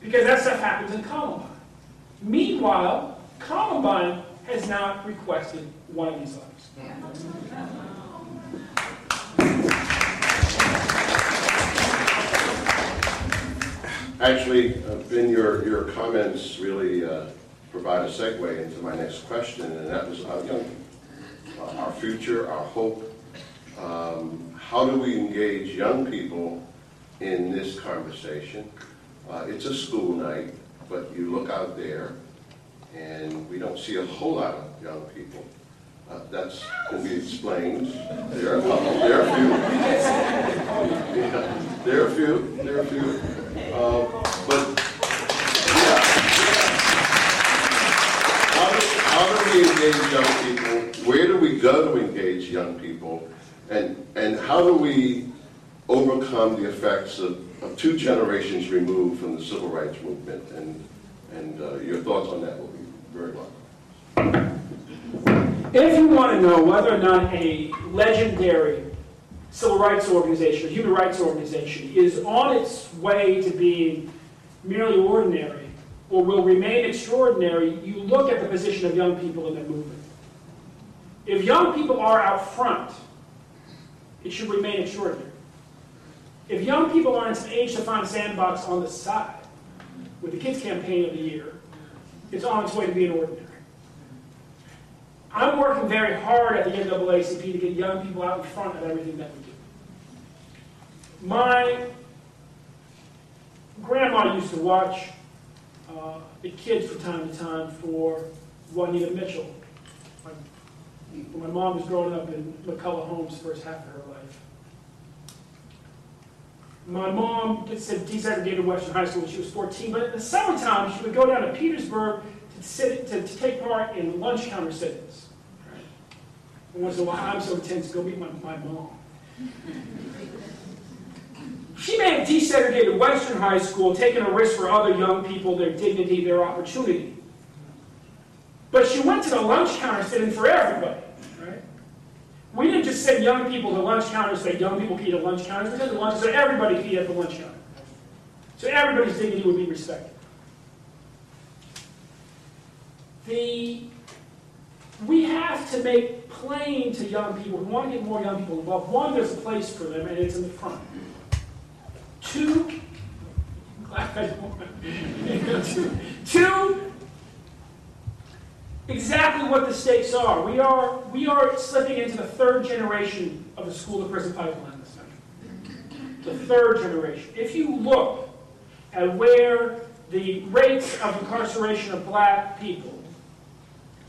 Because that stuff happens in Columbine. Meanwhile, Columbine has not requested one of these letters. Actually, uh, Ben, your, your comments really uh, provide a segue into my next question, and that was our young our future, our hope. Um, How do we engage young people in this conversation? Uh, It's a school night, but you look out there, and we don't see a whole lot of young people. Uh, That's can be explained. There are a couple, there are a few. Yeah, There are a few, there are a few. Uh, But, yeah. How do, how do we engage young people? Where do we go to engage young people? And, and how do we overcome the effects of, of two generations removed from the civil rights movement? And, and uh, your thoughts on that will be very welcome. If you want to know whether or not a legendary civil rights organization or human rights organization is on its way to being merely ordinary or will remain extraordinary, you look at the position of young people in the movement. If young people are out front, it should remain extraordinary. If young people aren't in age to find sandbox on the side, with the kids campaign of the year, it's on its way to being ordinary. I'm working very hard at the NAACP to get young people out in front of everything that we do. My grandma used to watch uh, the kids from time to time for Juanita Mitchell. When my mom was growing up in McCulloh Homes first half of her life. My mom said desegregated Western High School when she was 14, but in the summertime she would go down to Petersburg to, sit, to, to take part in lunch counter sittings. And once in a while, I'm so intense, go meet my, my mom. She may have desegregated Western High School, taking a risk for other young people, their dignity, their opportunity. But she went to the lunch counter sitting for everybody. We didn't just send young people to lunch counters, say young people pee at lunch counters. We sent the lunch so everybody pee at the lunch counter. So everybody's dignity would be respected. The, we have to make plain to young people, we want to get more young people involved. One, there's a place for them, and it's in the front. Two, two, exactly what the stakes are. We are, we are slipping into the third generation of the school to prison pipeline in this country. The third generation. If you look at where the rates of incarceration of black people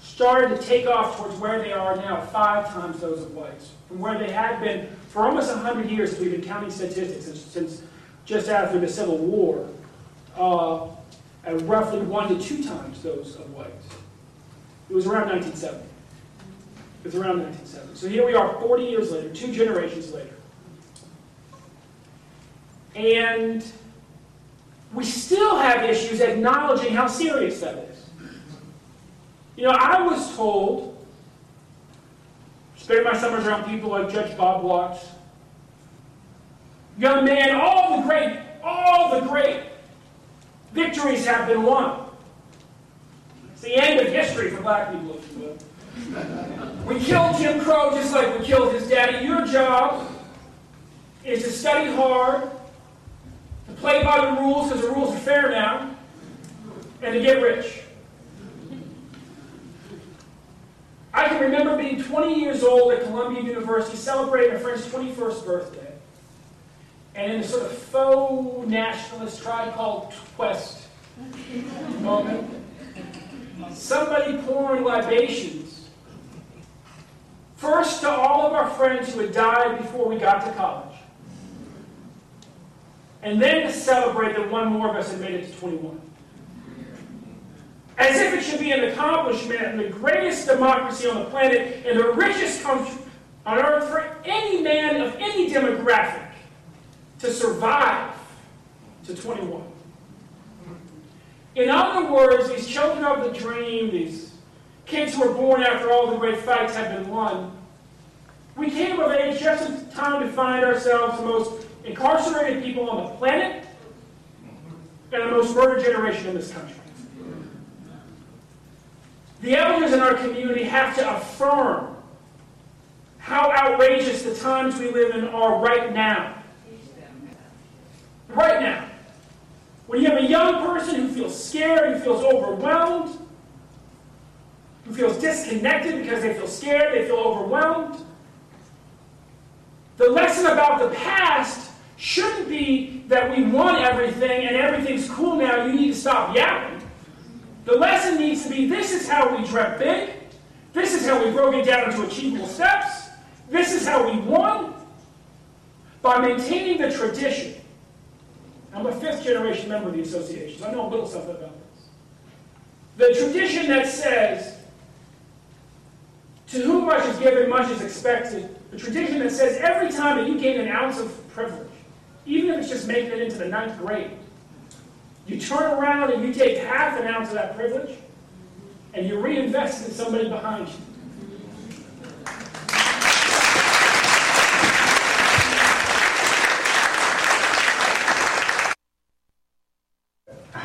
started to take off towards where they are now, five times those of whites, from where they had been for almost 100 years, we've been counting statistics since, since just after the Civil War, uh, at roughly one to two times those of whites. It was around 1970. It was around 1970. So here we are 40 years later, two generations later. And we still have issues acknowledging how serious that is. You know, I was told, spending my summers around people like Judge Bob Watts, young man, all the great, all the great victories have been won. It's the end of history for black people, if you will. We killed Jim Crow just like we killed his daddy. Your job is to study hard, to play by the rules because the rules are fair now, and to get rich. I can remember being 20 years old at Columbia University celebrating a friend's 21st birthday. And in a sort of faux nationalist tribe called Quest moment, somebody pouring libations. First to all of our friends who had died before we got to college. And then to celebrate that one more of us had made it to 21. As if it should be an accomplishment in the greatest democracy on the planet and the richest country on earth for any man of any demographic to survive to 21. In other words, these children of the dream, these kids who were born after all the great fights had been won, we came of age just in time to find ourselves the most incarcerated people on the planet and the most murdered generation in this country. The elders in our community have to affirm how outrageous the times we live in are right now. Right now. When you have a young person who feels scared, who feels overwhelmed, who feels disconnected because they feel scared, they feel overwhelmed, the lesson about the past shouldn't be that we want everything and everything's cool now, you need to stop yapping. The lesson needs to be this is how we dreamt big, this is how we broke it down into achievable steps, this is how we won by maintaining the tradition. I'm a fifth generation member of the association, so I know a little something about this. The tradition that says, to whom much is given, much is expected. The tradition that says every time that you gain an ounce of privilege, even if it's just making it into the ninth grade, you turn around and you take half an ounce of that privilege and you reinvest it in somebody behind you.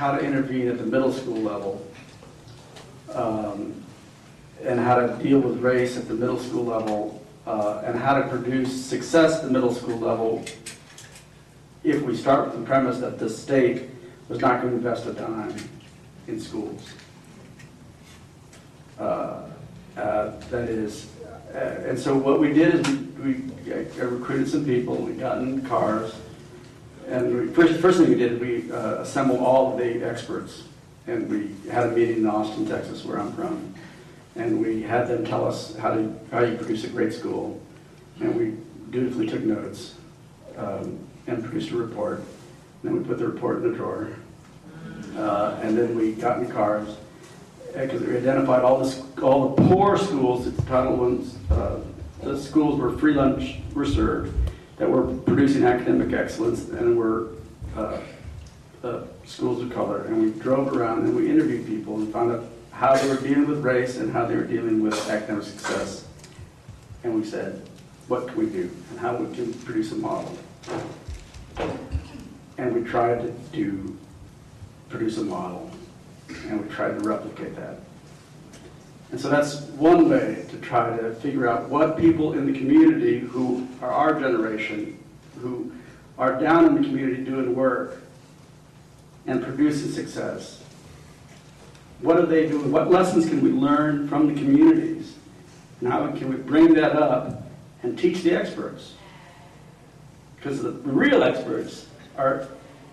How to intervene at the middle school level. Um, and how to deal with race at the middle school level, uh, and how to produce success at the middle school level if we start with the premise that the state was not going to invest a dime in schools. Uh, uh, That is, uh, and so what we did is we we recruited some people, we got in cars, and we, first, first thing we did, we uh, assembled all the experts, and we had a meeting in Austin, Texas, where I'm from, and we had them tell us how to, how you produce a great school, and we dutifully took notes, um, and produced a report, and then we put the report in the drawer, uh, and then we got in cars, because we identified all the, all the poor schools, the Title ones, uh, the schools where free lunch were served, that were producing academic excellence, and were uh, uh, schools of color. And we drove around and we interviewed people and found out how they were dealing with race and how they were dealing with academic success. And we said, what can we do? And how we can produce a model. And we tried to produce a model and we tried to replicate that. And so that's one way to try to figure out what people in the community who are our generation, who are down in the community doing work and producing success, what are they doing? What lessons can we learn from the communities? And how can we bring that up and teach the experts? Because the real experts are,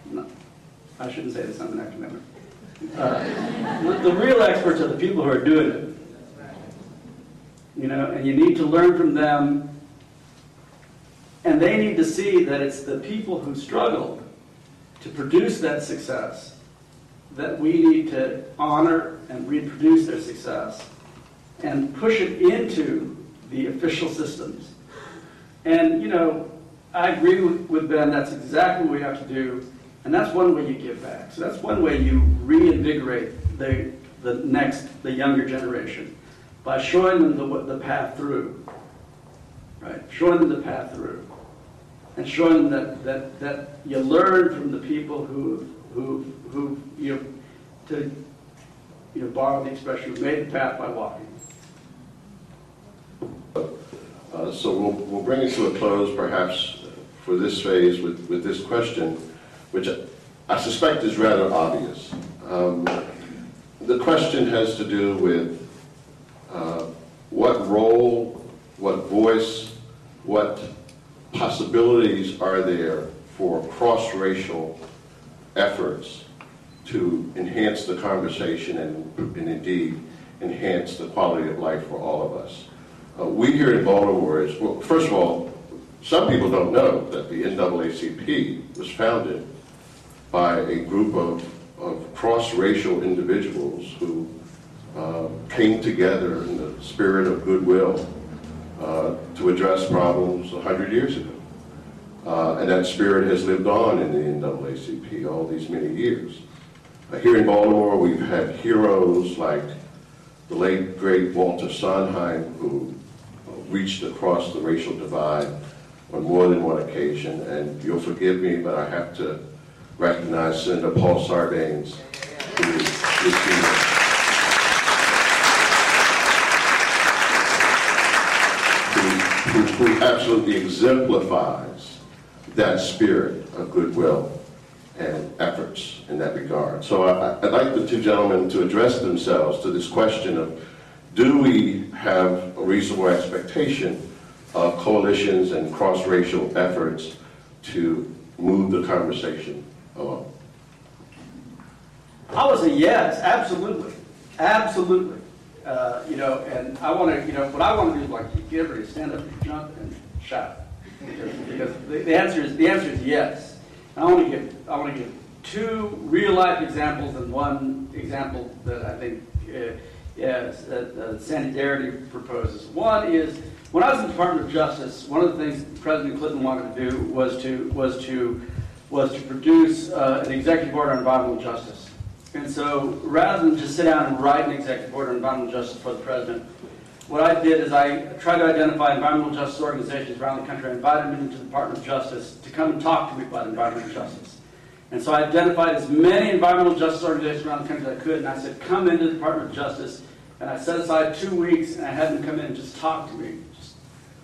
no, I shouldn't say this, I'm an academic. Uh, the, the real experts are the people who are doing it. You know, and you need to learn from them, and they need to see that it's the people who struggled to produce that success that we need to honor and reproduce their success and push it into the official systems. And, you know, I agree with, with Ben, that's exactly what we have to do, and that's one way you give back. So that's one way you reinvigorate the, the next, the younger generation, by showing them the, the path through, right? Showing them the path through. And showing them that, that, that you learn from the people who, who, who, you know, to, you know, borrow the expression, who made the path by walking. Uh, So we'll, we'll bring it to a close perhaps for this phase with, with this question, which I suspect is rather obvious. Um, The question has to do with uh, what role, what voice, what possibilities are there for cross-racial efforts to enhance the conversation and, and indeed enhance the quality of life for all of us. Uh, we here in Baltimore is, well, first of all, some people don't know that the NAACP was founded by a group of, of cross-racial individuals who uh, came together in the spirit of goodwill uh, to address problems 100 years ago. Uh, and that spirit has lived on in the NAACP all these many years. Uh, here in Baltimore, we've had heroes like the late, great Walter Sondheim, who uh, reached across the racial divide on more than one occasion. And you'll forgive me, but I have to recognize Senator Paul Sarbanes, who is here. Who, absolutely exemplifies that spirit of goodwill and efforts in that regard. So I, I'd like the two gentlemen to address themselves to this question of, do we have a reasonable expectation of coalitions and cross-racial efforts to move the conversation along? I would say yes, absolutely, absolutely. Uh, you know, and I want to, you know, what I want to do is like get everybody to stand up and jump and shout, because, the, the answer is the answer is yes. And I want to give I want to give two real life examples and one example that I think uh, yes, that uh, Sandy Darity proposes. One is when I was in the Department of Justice, one of the things President Clinton wanted to do was to was to was to produce uh, an executive order on environmental justice. And so rather than just sit down and write an executive order on environmental justice for the president, what I did is I tried to identify environmental justice organizations around the country. I invited them into the Department of Justice to come and talk to me about environmental justice. And so I identified as many environmental justice organizations around the country as I could, and I said, come into the Department of Justice And I set aside two weeks and I had them come in and just talk to me. Just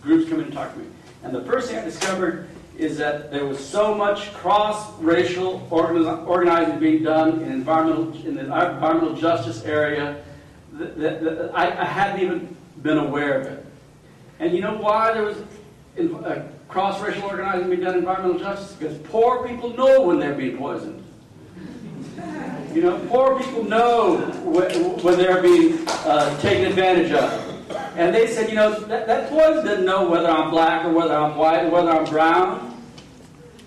groups come in and talk to me. And the first thing I discovered is that there was so much cross-racial organizing being done in environmental, in the environmental justice area that, that, that I, I hadn't even been aware of it. And you know why there was uh, cross-racial organizing being done in environmental justice? Because poor people know when they're being poisoned. You know, poor people know when, when they're being uh, taken advantage of. And they said, you know, that, that poison doesn't know whether I'm black or whether I'm white or whether I'm brown.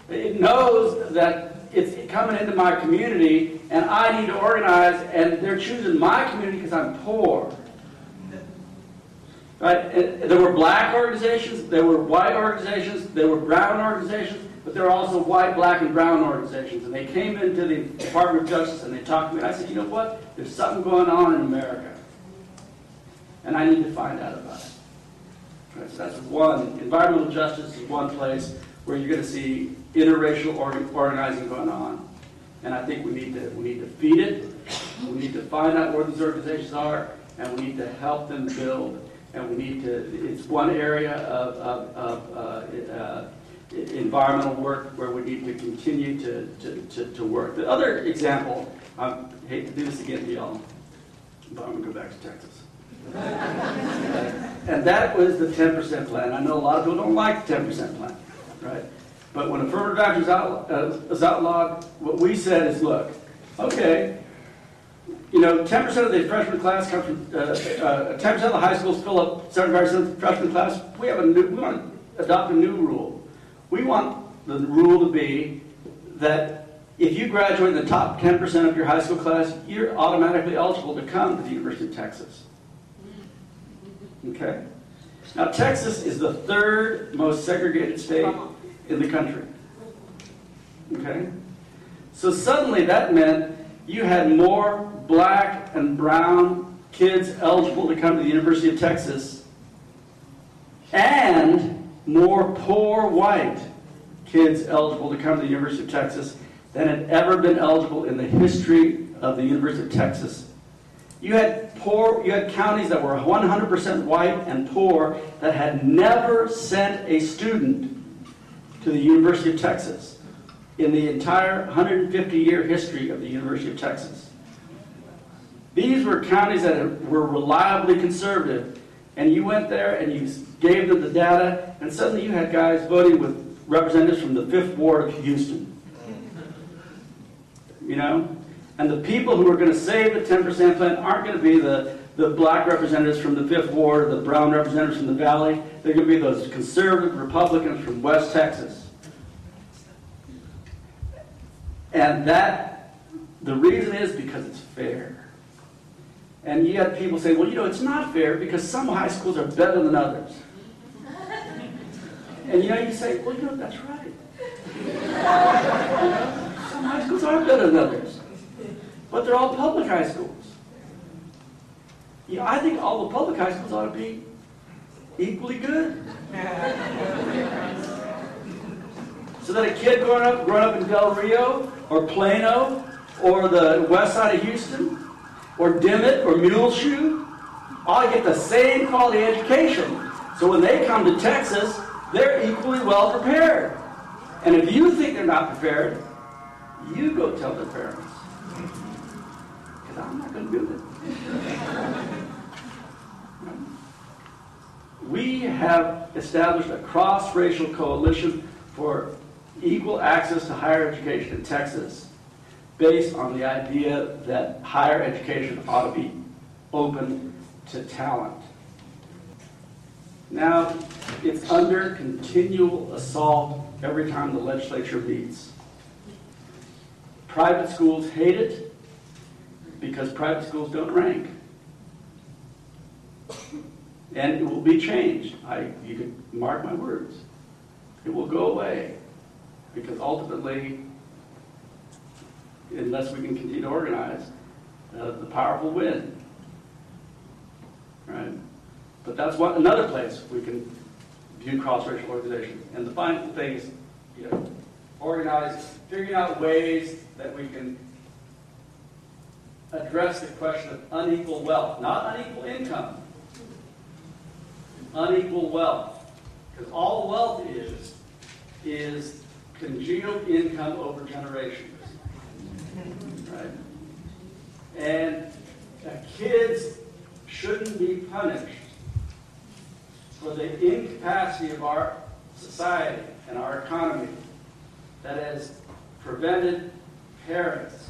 It knows that it's coming into my community and I need to organize, and they're choosing my community because I'm poor. Right? There were black organizations, there were white organizations, there were brown organizations, but there were also white, black, and brown organizations. And they came into the Department of Justice and they talked to me. I said, you know what? There's something going on in America. And I need to find out about it. Right, so that's one. Environmental justice is one place where you're going to see interracial org- organizing going on. And I think we need to we need to feed it. We need to find out where these organizations are, and we need to help them build. And we need to. It's one area of, of, of uh, uh, environmental work where we need to continue to, to, to, to work. The other example, I hate to do this again to y'all, but I'm going to go back to Texas. And that was the 10% plan. I know a lot of people don't like the 10% plan, right? But when affirmative action is, out, uh, is outlawed, what we said is, look, okay, you know, 10% of the freshman class comes from, uh, uh, 10% of the high schools fill up 75% of the freshman class. We have a new, we want to adopt a new rule. We want the rule to be that if you graduate in the top 10% of your high school class, you're automatically eligible to come to the University of Texas. Okay? Now, Texas is the third most segregated state uh-huh. in the country. Okay? So suddenly that meant you had more black and brown kids eligible to come to the University of Texas and more poor white kids eligible to come to the University of Texas than had ever been eligible in the history of the University of Texas. You had poor, you had counties that were 100% white and poor that had never sent a student to the University of Texas in the entire 150-year history of the University of Texas. These were counties that were reliably conservative, and you went there and you gave them the data, and suddenly you had guys voting with representatives from the Fifth Ward of Houston. You know? And the people who are going to save the 10% plan aren't going to be the, the black representatives from the Fifth Ward or the brown representatives from the Valley. They're going to be those conservative Republicans from West Texas. And that, the reason is because it's fair. And you had people say, well, you know, it's not fair because some high schools are better than others. And you know, you say, well, you know, that's right. Some high schools are better than others. But they're all public high schools. Know, I think all the public high schools ought to be equally good. So that a kid growing up, growing up in Del Rio or Plano or the west side of Houston or Dimmitt or Muleshoe all get the same quality education. So when they come to Texas, they're equally well prepared. And if you think they're not prepared, you go tell their parents. I'm not going to do it. We have established a cross-racial coalition for equal access to higher education in Texas based on the idea that higher education ought to be open to talent. Now, it's under continual assault every time the legislature meets. Private schools hate it because private schools don't rank. And it will be changed. I, you can mark my words. It will go away because ultimately, unless we can continue to organize, uh, the powerful win. Right? But that's one another place we can view cross-racial organization. And the final thing is, you know, organize, figuring out ways that we can address the question of unequal wealth, not unequal income. Unequal wealth. Because all wealth is, is congealed income over generations. Right? And kids shouldn't be punished for the incapacity of our society and our economy that has prevented parents,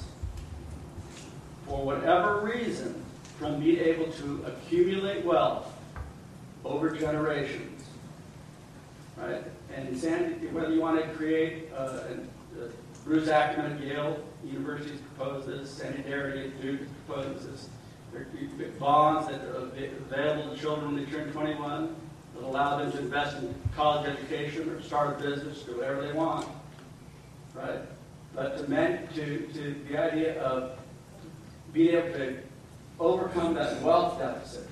for whatever reason, from being able to accumulate wealth over generations. Right? And Sandy, whether you want to create, uh, and, uh, Bruce Ackerman at Yale University has proposed this, Sandy Darity Duke proposes this. There are bonds that are available to children when they turn 21 that allow them to invest in college education or start a business, do whatever they want. Right? But to, man, to, to the idea of being able to overcome that wealth deficit,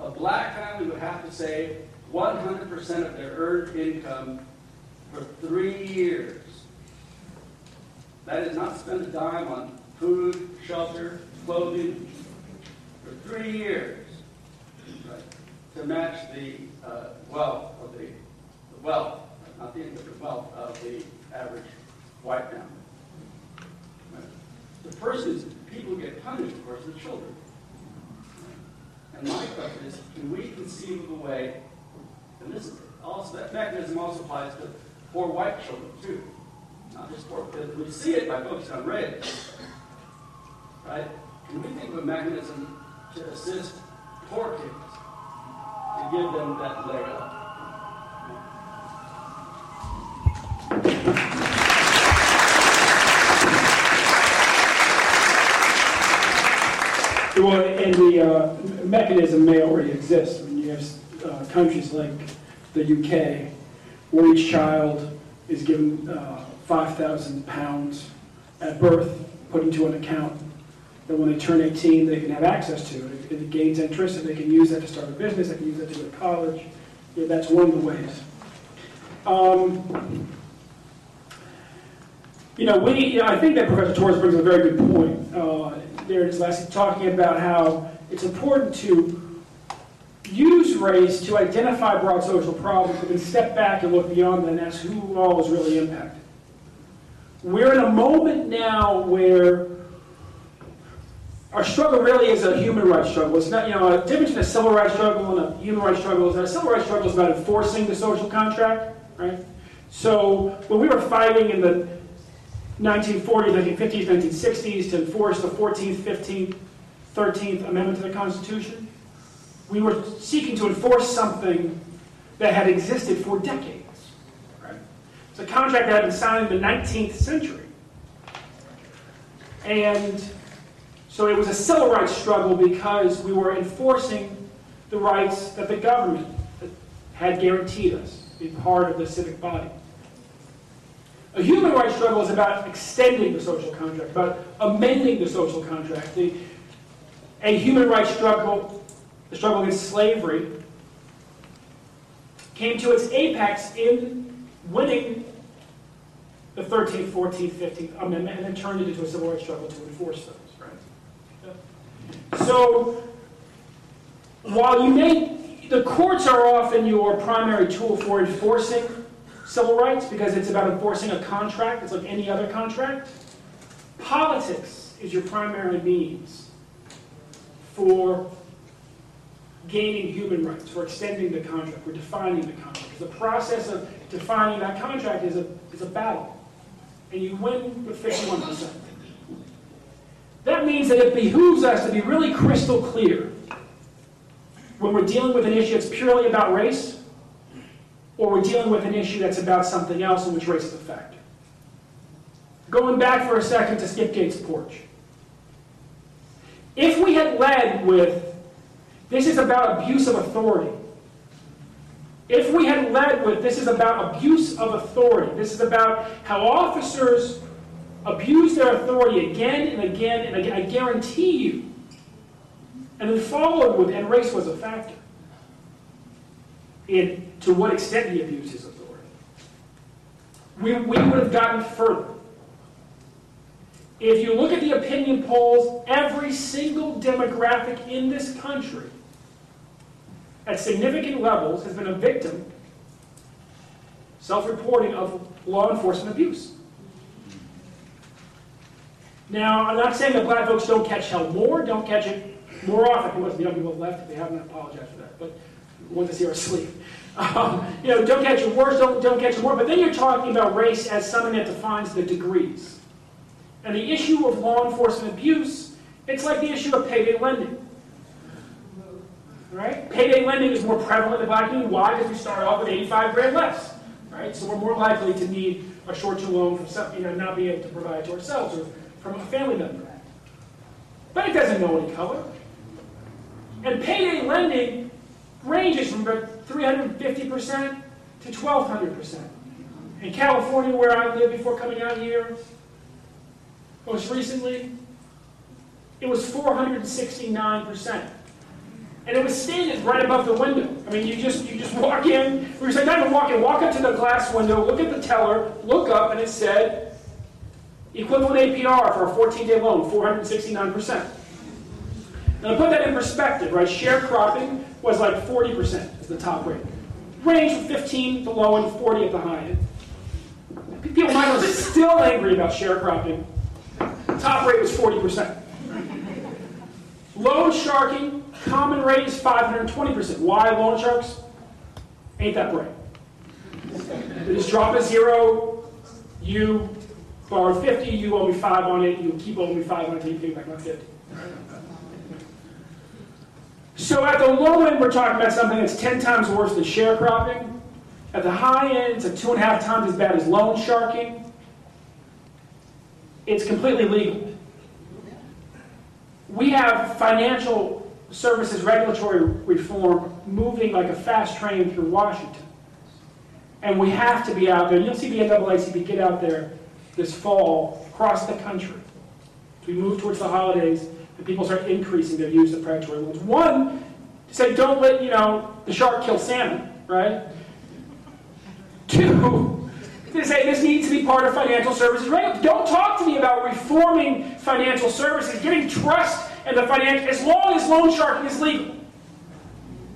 a, a black family would have to save 100% of their earned income for three years. That is not spend a dime on food, shelter, clothing for three years right, to match the uh, wealth of the, the wealth, not the income, the wealth of the average white family. Right. The persons, people get punished, of course, the children. And my question is, can we conceive of a way, and this also that mechanism also applies to poor white children too, not just poor. because We see it by focusing on race, right? Can we think of a mechanism to assist poor kids to give them that leg up? Well, and the uh, mechanism may already exist. I mean, you have uh, countries like the UK, where each child is given uh, 5,000 pounds at birth, put into an account, that when they turn 18, they can have access to it. If it gains interest, and they can use that to start a business, they can use that to go to college. Yeah, that's one of the ways. Um, you know, we, you know, I think that Professor Torres brings a very good point. Uh, there is last talking about how it's important to use race to identify broad social problems, but then step back and look beyond that and ask who all is really impacted. We're in a moment now where our struggle really is a human rights struggle. It's not, you know, a difference between a civil rights struggle and a human rights struggle is that a civil rights struggle is about enforcing the social contract, right? So when we were fighting in the 1940s, 1950s, 1960s to enforce the 14th, 15th, 13th Amendment to the Constitution. We were seeking to enforce something that had existed for decades. Right? It's a contract that had been signed in the 19th century. And so it was a civil rights struggle because we were enforcing the rights that the government had guaranteed us, being part of the civic body. A human rights struggle is about extending the social contract, about amending the social contract. The, a human rights struggle, the struggle against slavery, came to its apex in winning the 13th, 14th, 15th Amendment, and then turned it into a civil rights struggle to enforce those. Right? So, while you may, the courts are often your primary tool for enforcing civil rights because it's about enforcing a contract. It's like any other contract. Politics is your primary means for gaining human rights, for extending the contract, for defining the contract. The process of defining that contract is a, is a battle. And you win with 51%. That means that it behooves us to be really crystal clear when we're dealing with an issue that's purely about race or we're dealing with an issue that's about something else in which race is a factor. Going back for a second to Skip Gates' porch. If we had led with, this is about abuse of authority, if we had led with, this is about abuse of authority, this is about how officers abuse their authority again and again and again, I guarantee you, and then followed with, and race was a factor in to what extent he abused his authority. We, we would have gotten further. If you look at the opinion polls, every single demographic in this country at significant levels has been a victim, self-reporting of law enforcement abuse. Now, I'm not saying that black folks don't catch hell more, don't catch it more often. Who was the young people left? They haven't, apologized for that. But want to see our sleep. Um, you know, don't catch your worse, don't, don't catch it more. But then you're talking about race as something that defines the degrees. And the issue of law enforcement abuse, it's like the issue of payday lending. Right? Payday lending is more prevalent in the black community. Why? Because we start off with 85 grand less. Right? So we're more likely to need a short-term loan from some, you know, not be able to provide to ourselves or from a family member. But it doesn't know any color. And payday lending ranges from 350% to 1,200%. In California, where I lived before coming out here, most recently, it was 469%. And it was standing right above the window. I mean, you just you just walk in, we said, not even walk in, walk up to the glass window, look at the teller, look up, and it said, equivalent APR for a 14-day loan, 469%. Now, to put that in perspective, right, sharecropping was like 40% as the top rate. Range from 15 at the low end, 40 at the high end. People might be still angry about sharecropping. Top rate was 40%. Loan sharking, common rate is 520%. Why loan sharks? Ain't that bright. They just drop a zero, you borrow 50, you owe me 5 on it, you keep owing me 5 on it you pay back my 50. So at the low end, we're talking about something that's 10 times worse than sharecropping. At the high end, it's a two and a half times as bad as loan sharking. It's completely legal. We have financial services regulatory reform moving like a fast train through Washington. And we have to be out there. You'll see the NAACP get out there this fall across the country. We move towards the holidays, and people start increasing their use of predatory loans. One, to say don't let, you know, the shark kill salmon, right? Two, to say this needs to be part of financial services. Right? Don't talk to me about reforming financial services, getting trust in the financial, as long as loan sharking is legal.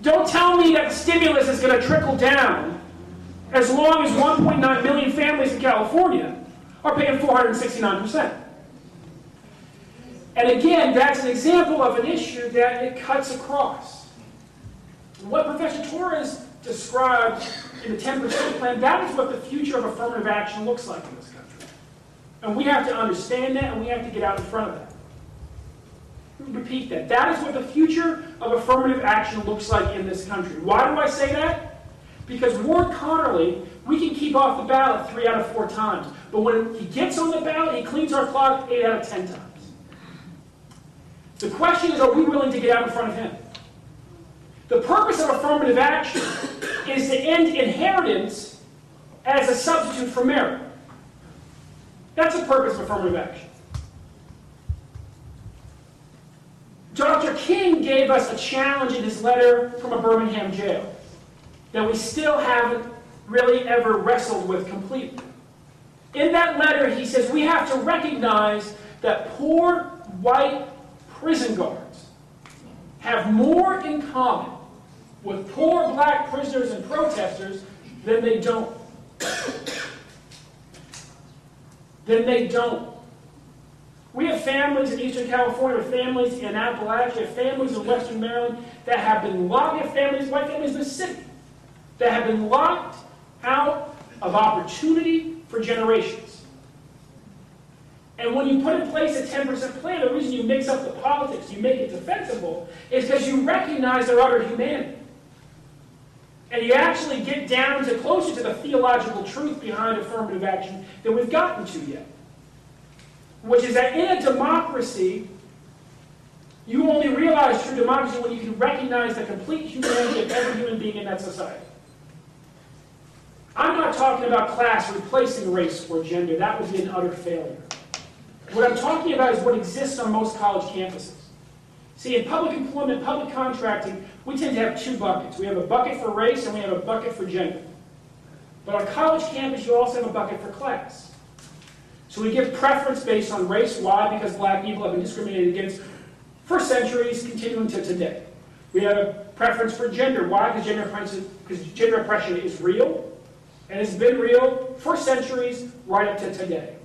Don't tell me that the stimulus is going to trickle down as long as 1.9 million families in California are paying 469%. And again, that's an example of an issue that it cuts across. What Professor Torres described in the 10% plan, that is what the future of affirmative action looks like in this country. And we have to understand that and we have to get out in front of that. Repeat that. That is what the future of affirmative action looks like in this country. Why do I say that? Because Ward Connerly, we can keep off the ballot three out of four times. But when he gets on the ballot, he cleans our clock eight out of ten times. The question is, are we willing to get out in front of him? The purpose of affirmative action is to end inheritance as a substitute for merit. That's the purpose of affirmative action. Dr. King gave us a challenge in his letter from a Birmingham jail that we still haven't really ever wrestled with completely. In that letter, he says we have to recognize that poor white prison guards have more in common with poor black prisoners and protesters than they don't. than they don't. We have families in Eastern California, families in Appalachia, families in Western Maryland that have been locked, we families, white families in the city, that have been locked out of opportunity for generations. And when you put in place a 10% plan, the reason you mix up the politics, you make it defensible, is because you recognize their utter humanity. And you actually get down to closer to the theological truth behind affirmative action than we've gotten to yet. Which is that in a democracy, you only realize true democracy when you can recognize the complete humanity of every human being in that society. I'm not talking about class replacing race or gender. That would be an utter failure. What I'm talking about is what exists on most college campuses. See, in public employment, public contracting, we tend to have two buckets. We have a bucket for race and we have a bucket for gender. But on college campus, you also have a bucket for class. So we give preference based on race. Why? Because black people have been discriminated against for centuries, continuing to today. We have a preference for gender. Why? Because gender oppression, gender oppression is real, and it's been real for centuries, right up to today.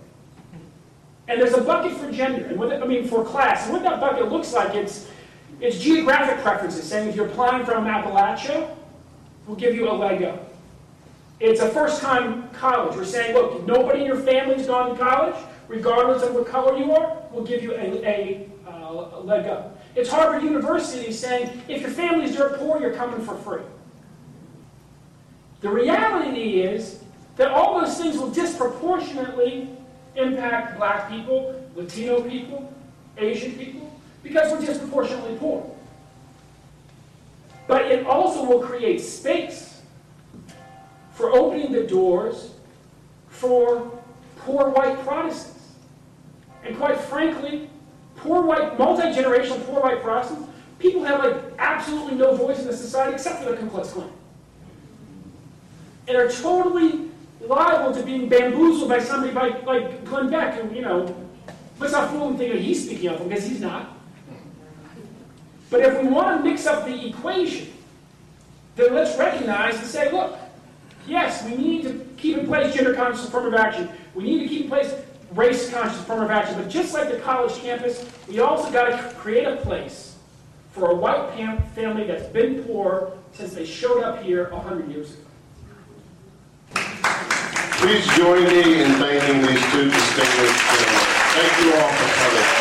And there's a bucket for gender, and what, I mean for class. And what that bucket looks like, it's it's geographic preferences, saying if you're applying from Appalachia, we'll give you a leg up. It's a first-time college. We're saying, look, nobody in your family's gone to college, regardless of what color you are, we'll give you a, a, uh, a leg up. It's Harvard University saying, if your family's dirt poor, you're coming for free. The reality is that all those things will disproportionately impact black people, Latino people, Asian people, because we're disproportionately poor. But it also will create space for opening the doors for poor white Protestants. And quite frankly, poor white, multi-generational poor white Protestants, people have like absolutely no voice in the society except for the Ku Klux Klan. And are totally liable to being bamboozled by somebody like, like Glenn Beck, who, you know, let's not fool him thinking he's speaking of because he's not. But if we want to mix up the equation, then let's recognize and say, look, yes, we need to keep in place gender conscious affirmative action. We need to keep in place race conscious affirmative action. But just like the college campus, we also got to create a place for a white family that's been poor since they showed up here 100 years ago. Please join me in thanking these two distinguished gentlemen. Thank you all for coming.